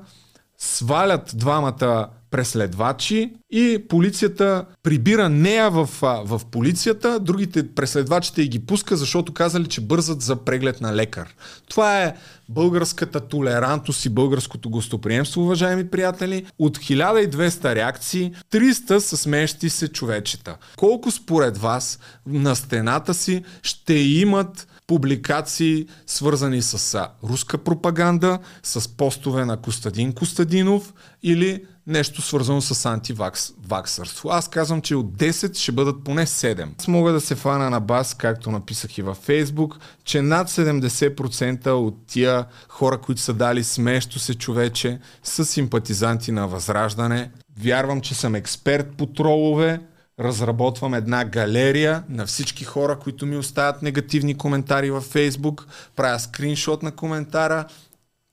свалят двамата преследвачи и полицията прибира нея в, в полицията, другите преследвачите ги пуска, защото казали, че бързат за преглед на лекар. Това е българската толерантност и българското гостоприемство, уважаеми приятели. От 1200 реакции, 300 са смеещи се човечета. Колко според вас на стената си ще имат публикации, свързани с руска пропаганда, с постове на Костадин Костадинов или нещо свързано с антиваксърство. Аз казвам, че от 10 ще бъдат поне 7. Аз мога да се фана на бас, както написах и във Фейсбук, че над 70% от тия хора, които са дали смещо се човече, са симпатизанти на Възраждане. Вярвам, че съм експерт по тролове, разработвам една галерия на всички хора, които ми оставят негативни коментари във Фейсбук, правя скриншот на коментара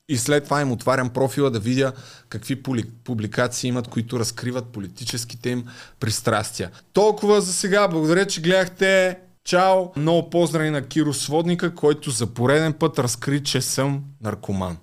и след това им отварям профила да видя какви публикации имат, които разкриват политическите им пристрастия. Толкова за сега. Благодаря, че гледахте. Чао! Много поздрави на Киро Сводника, който за пореден път разкри, че съм наркоман.